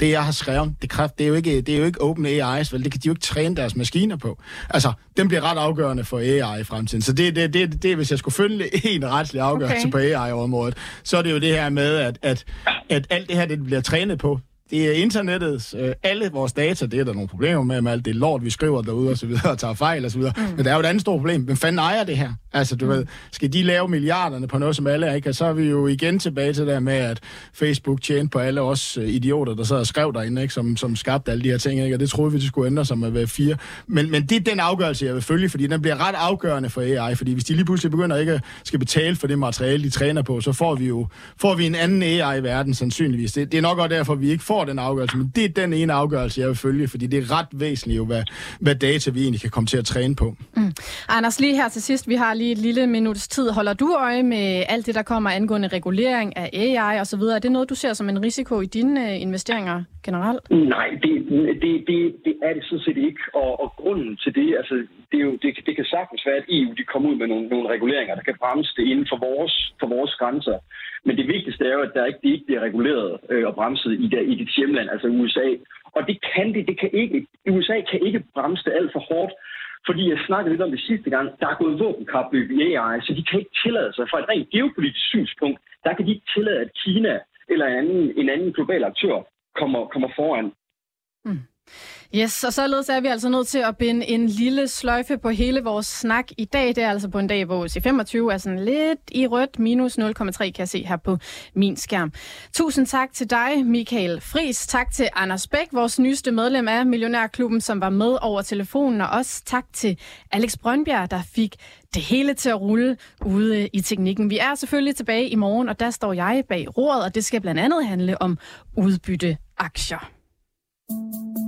det, jeg har skrevet, det, kræft, det, er jo ikke, det er jo ikke open AI's, vel? Det kan de jo ikke træne deres maskiner på. Altså, den bliver ret afgørende for AI i fremtiden. Så det, det, det, det hvis jeg skulle følge en retslig afgørelse okay. på AI-området, så er det jo det her med, at, at, at alt det her, det bliver trænet på, det er internettets, øh, alle vores data, det er der nogle problemer med, med alt det lort, vi skriver derude og så videre, og tager fejl og så videre. Mm. Men der er jo et andet stort problem. Hvem fanden ejer det her? Altså, du mm. ved, skal de lave milliarderne på noget, som alle ikke? Og så er vi jo igen tilbage til det med, at Facebook tjente på alle os øh, idioter, der sad og skrev derinde, ikke? Som, som skabte alle de her ting, ikke? Og det troede vi, det skulle ændre sig med fire. Men, men det er den afgørelse, jeg vil følge, fordi den bliver ret afgørende for AI, fordi hvis de lige pludselig begynder ikke at skal betale for det materiale, de træner på, så får vi jo får vi en anden AI i verden, sandsynligvis. Det, det er nok også derfor, vi ikke får den afgørelse, men det er den ene afgørelse, jeg vil følge, fordi det er ret væsentligt jo, hvad, hvad data vi egentlig kan komme til at træne på. Mm. Anders, lige her til sidst, vi har lige et lille minuts tid. Holder du øje med alt det, der kommer angående regulering af AI osv.? Er det noget, du ser som en risiko i dine uh, investeringer generelt? Nej, det, det, det, det er det sådan set ikke. Og, og grunden til det, altså, det, er jo, det, det kan sagtens være, at EU de kommer ud med nogle, nogle reguleringer, der kan bremse det inden for vores, for vores grænser. Men det vigtigste er jo, at der ikke, det ikke bliver reguleret øh, og bremset i, der, i dit hjemland, altså USA. Og det kan det, det kan ikke. USA kan ikke bremse det alt for hårdt, fordi jeg snakkede lidt om det sidste gang, der er gået våbenkapløb i AI, så de kan ikke tillade sig, fra et rent geopolitisk synspunkt, der kan de ikke tillade, at Kina eller en anden, en anden global aktør kommer, kommer foran. Mm. Yes, og således er vi altså nødt til at binde en lille sløjfe på hele vores snak i dag. Det er altså på en dag, hvor C25 er sådan lidt i rødt, minus 0,3 kan jeg se her på min skærm. Tusind tak til dig, Michael Fris. Tak til Anders Bæk, vores nyeste medlem af Millionærklubben, som var med over telefonen. Og også tak til Alex Brøndbjerg, der fik det hele til at rulle ude i teknikken. Vi er selvfølgelig tilbage i morgen, og der står jeg bag roret, og det skal blandt andet handle om udbytteaktier. aktier.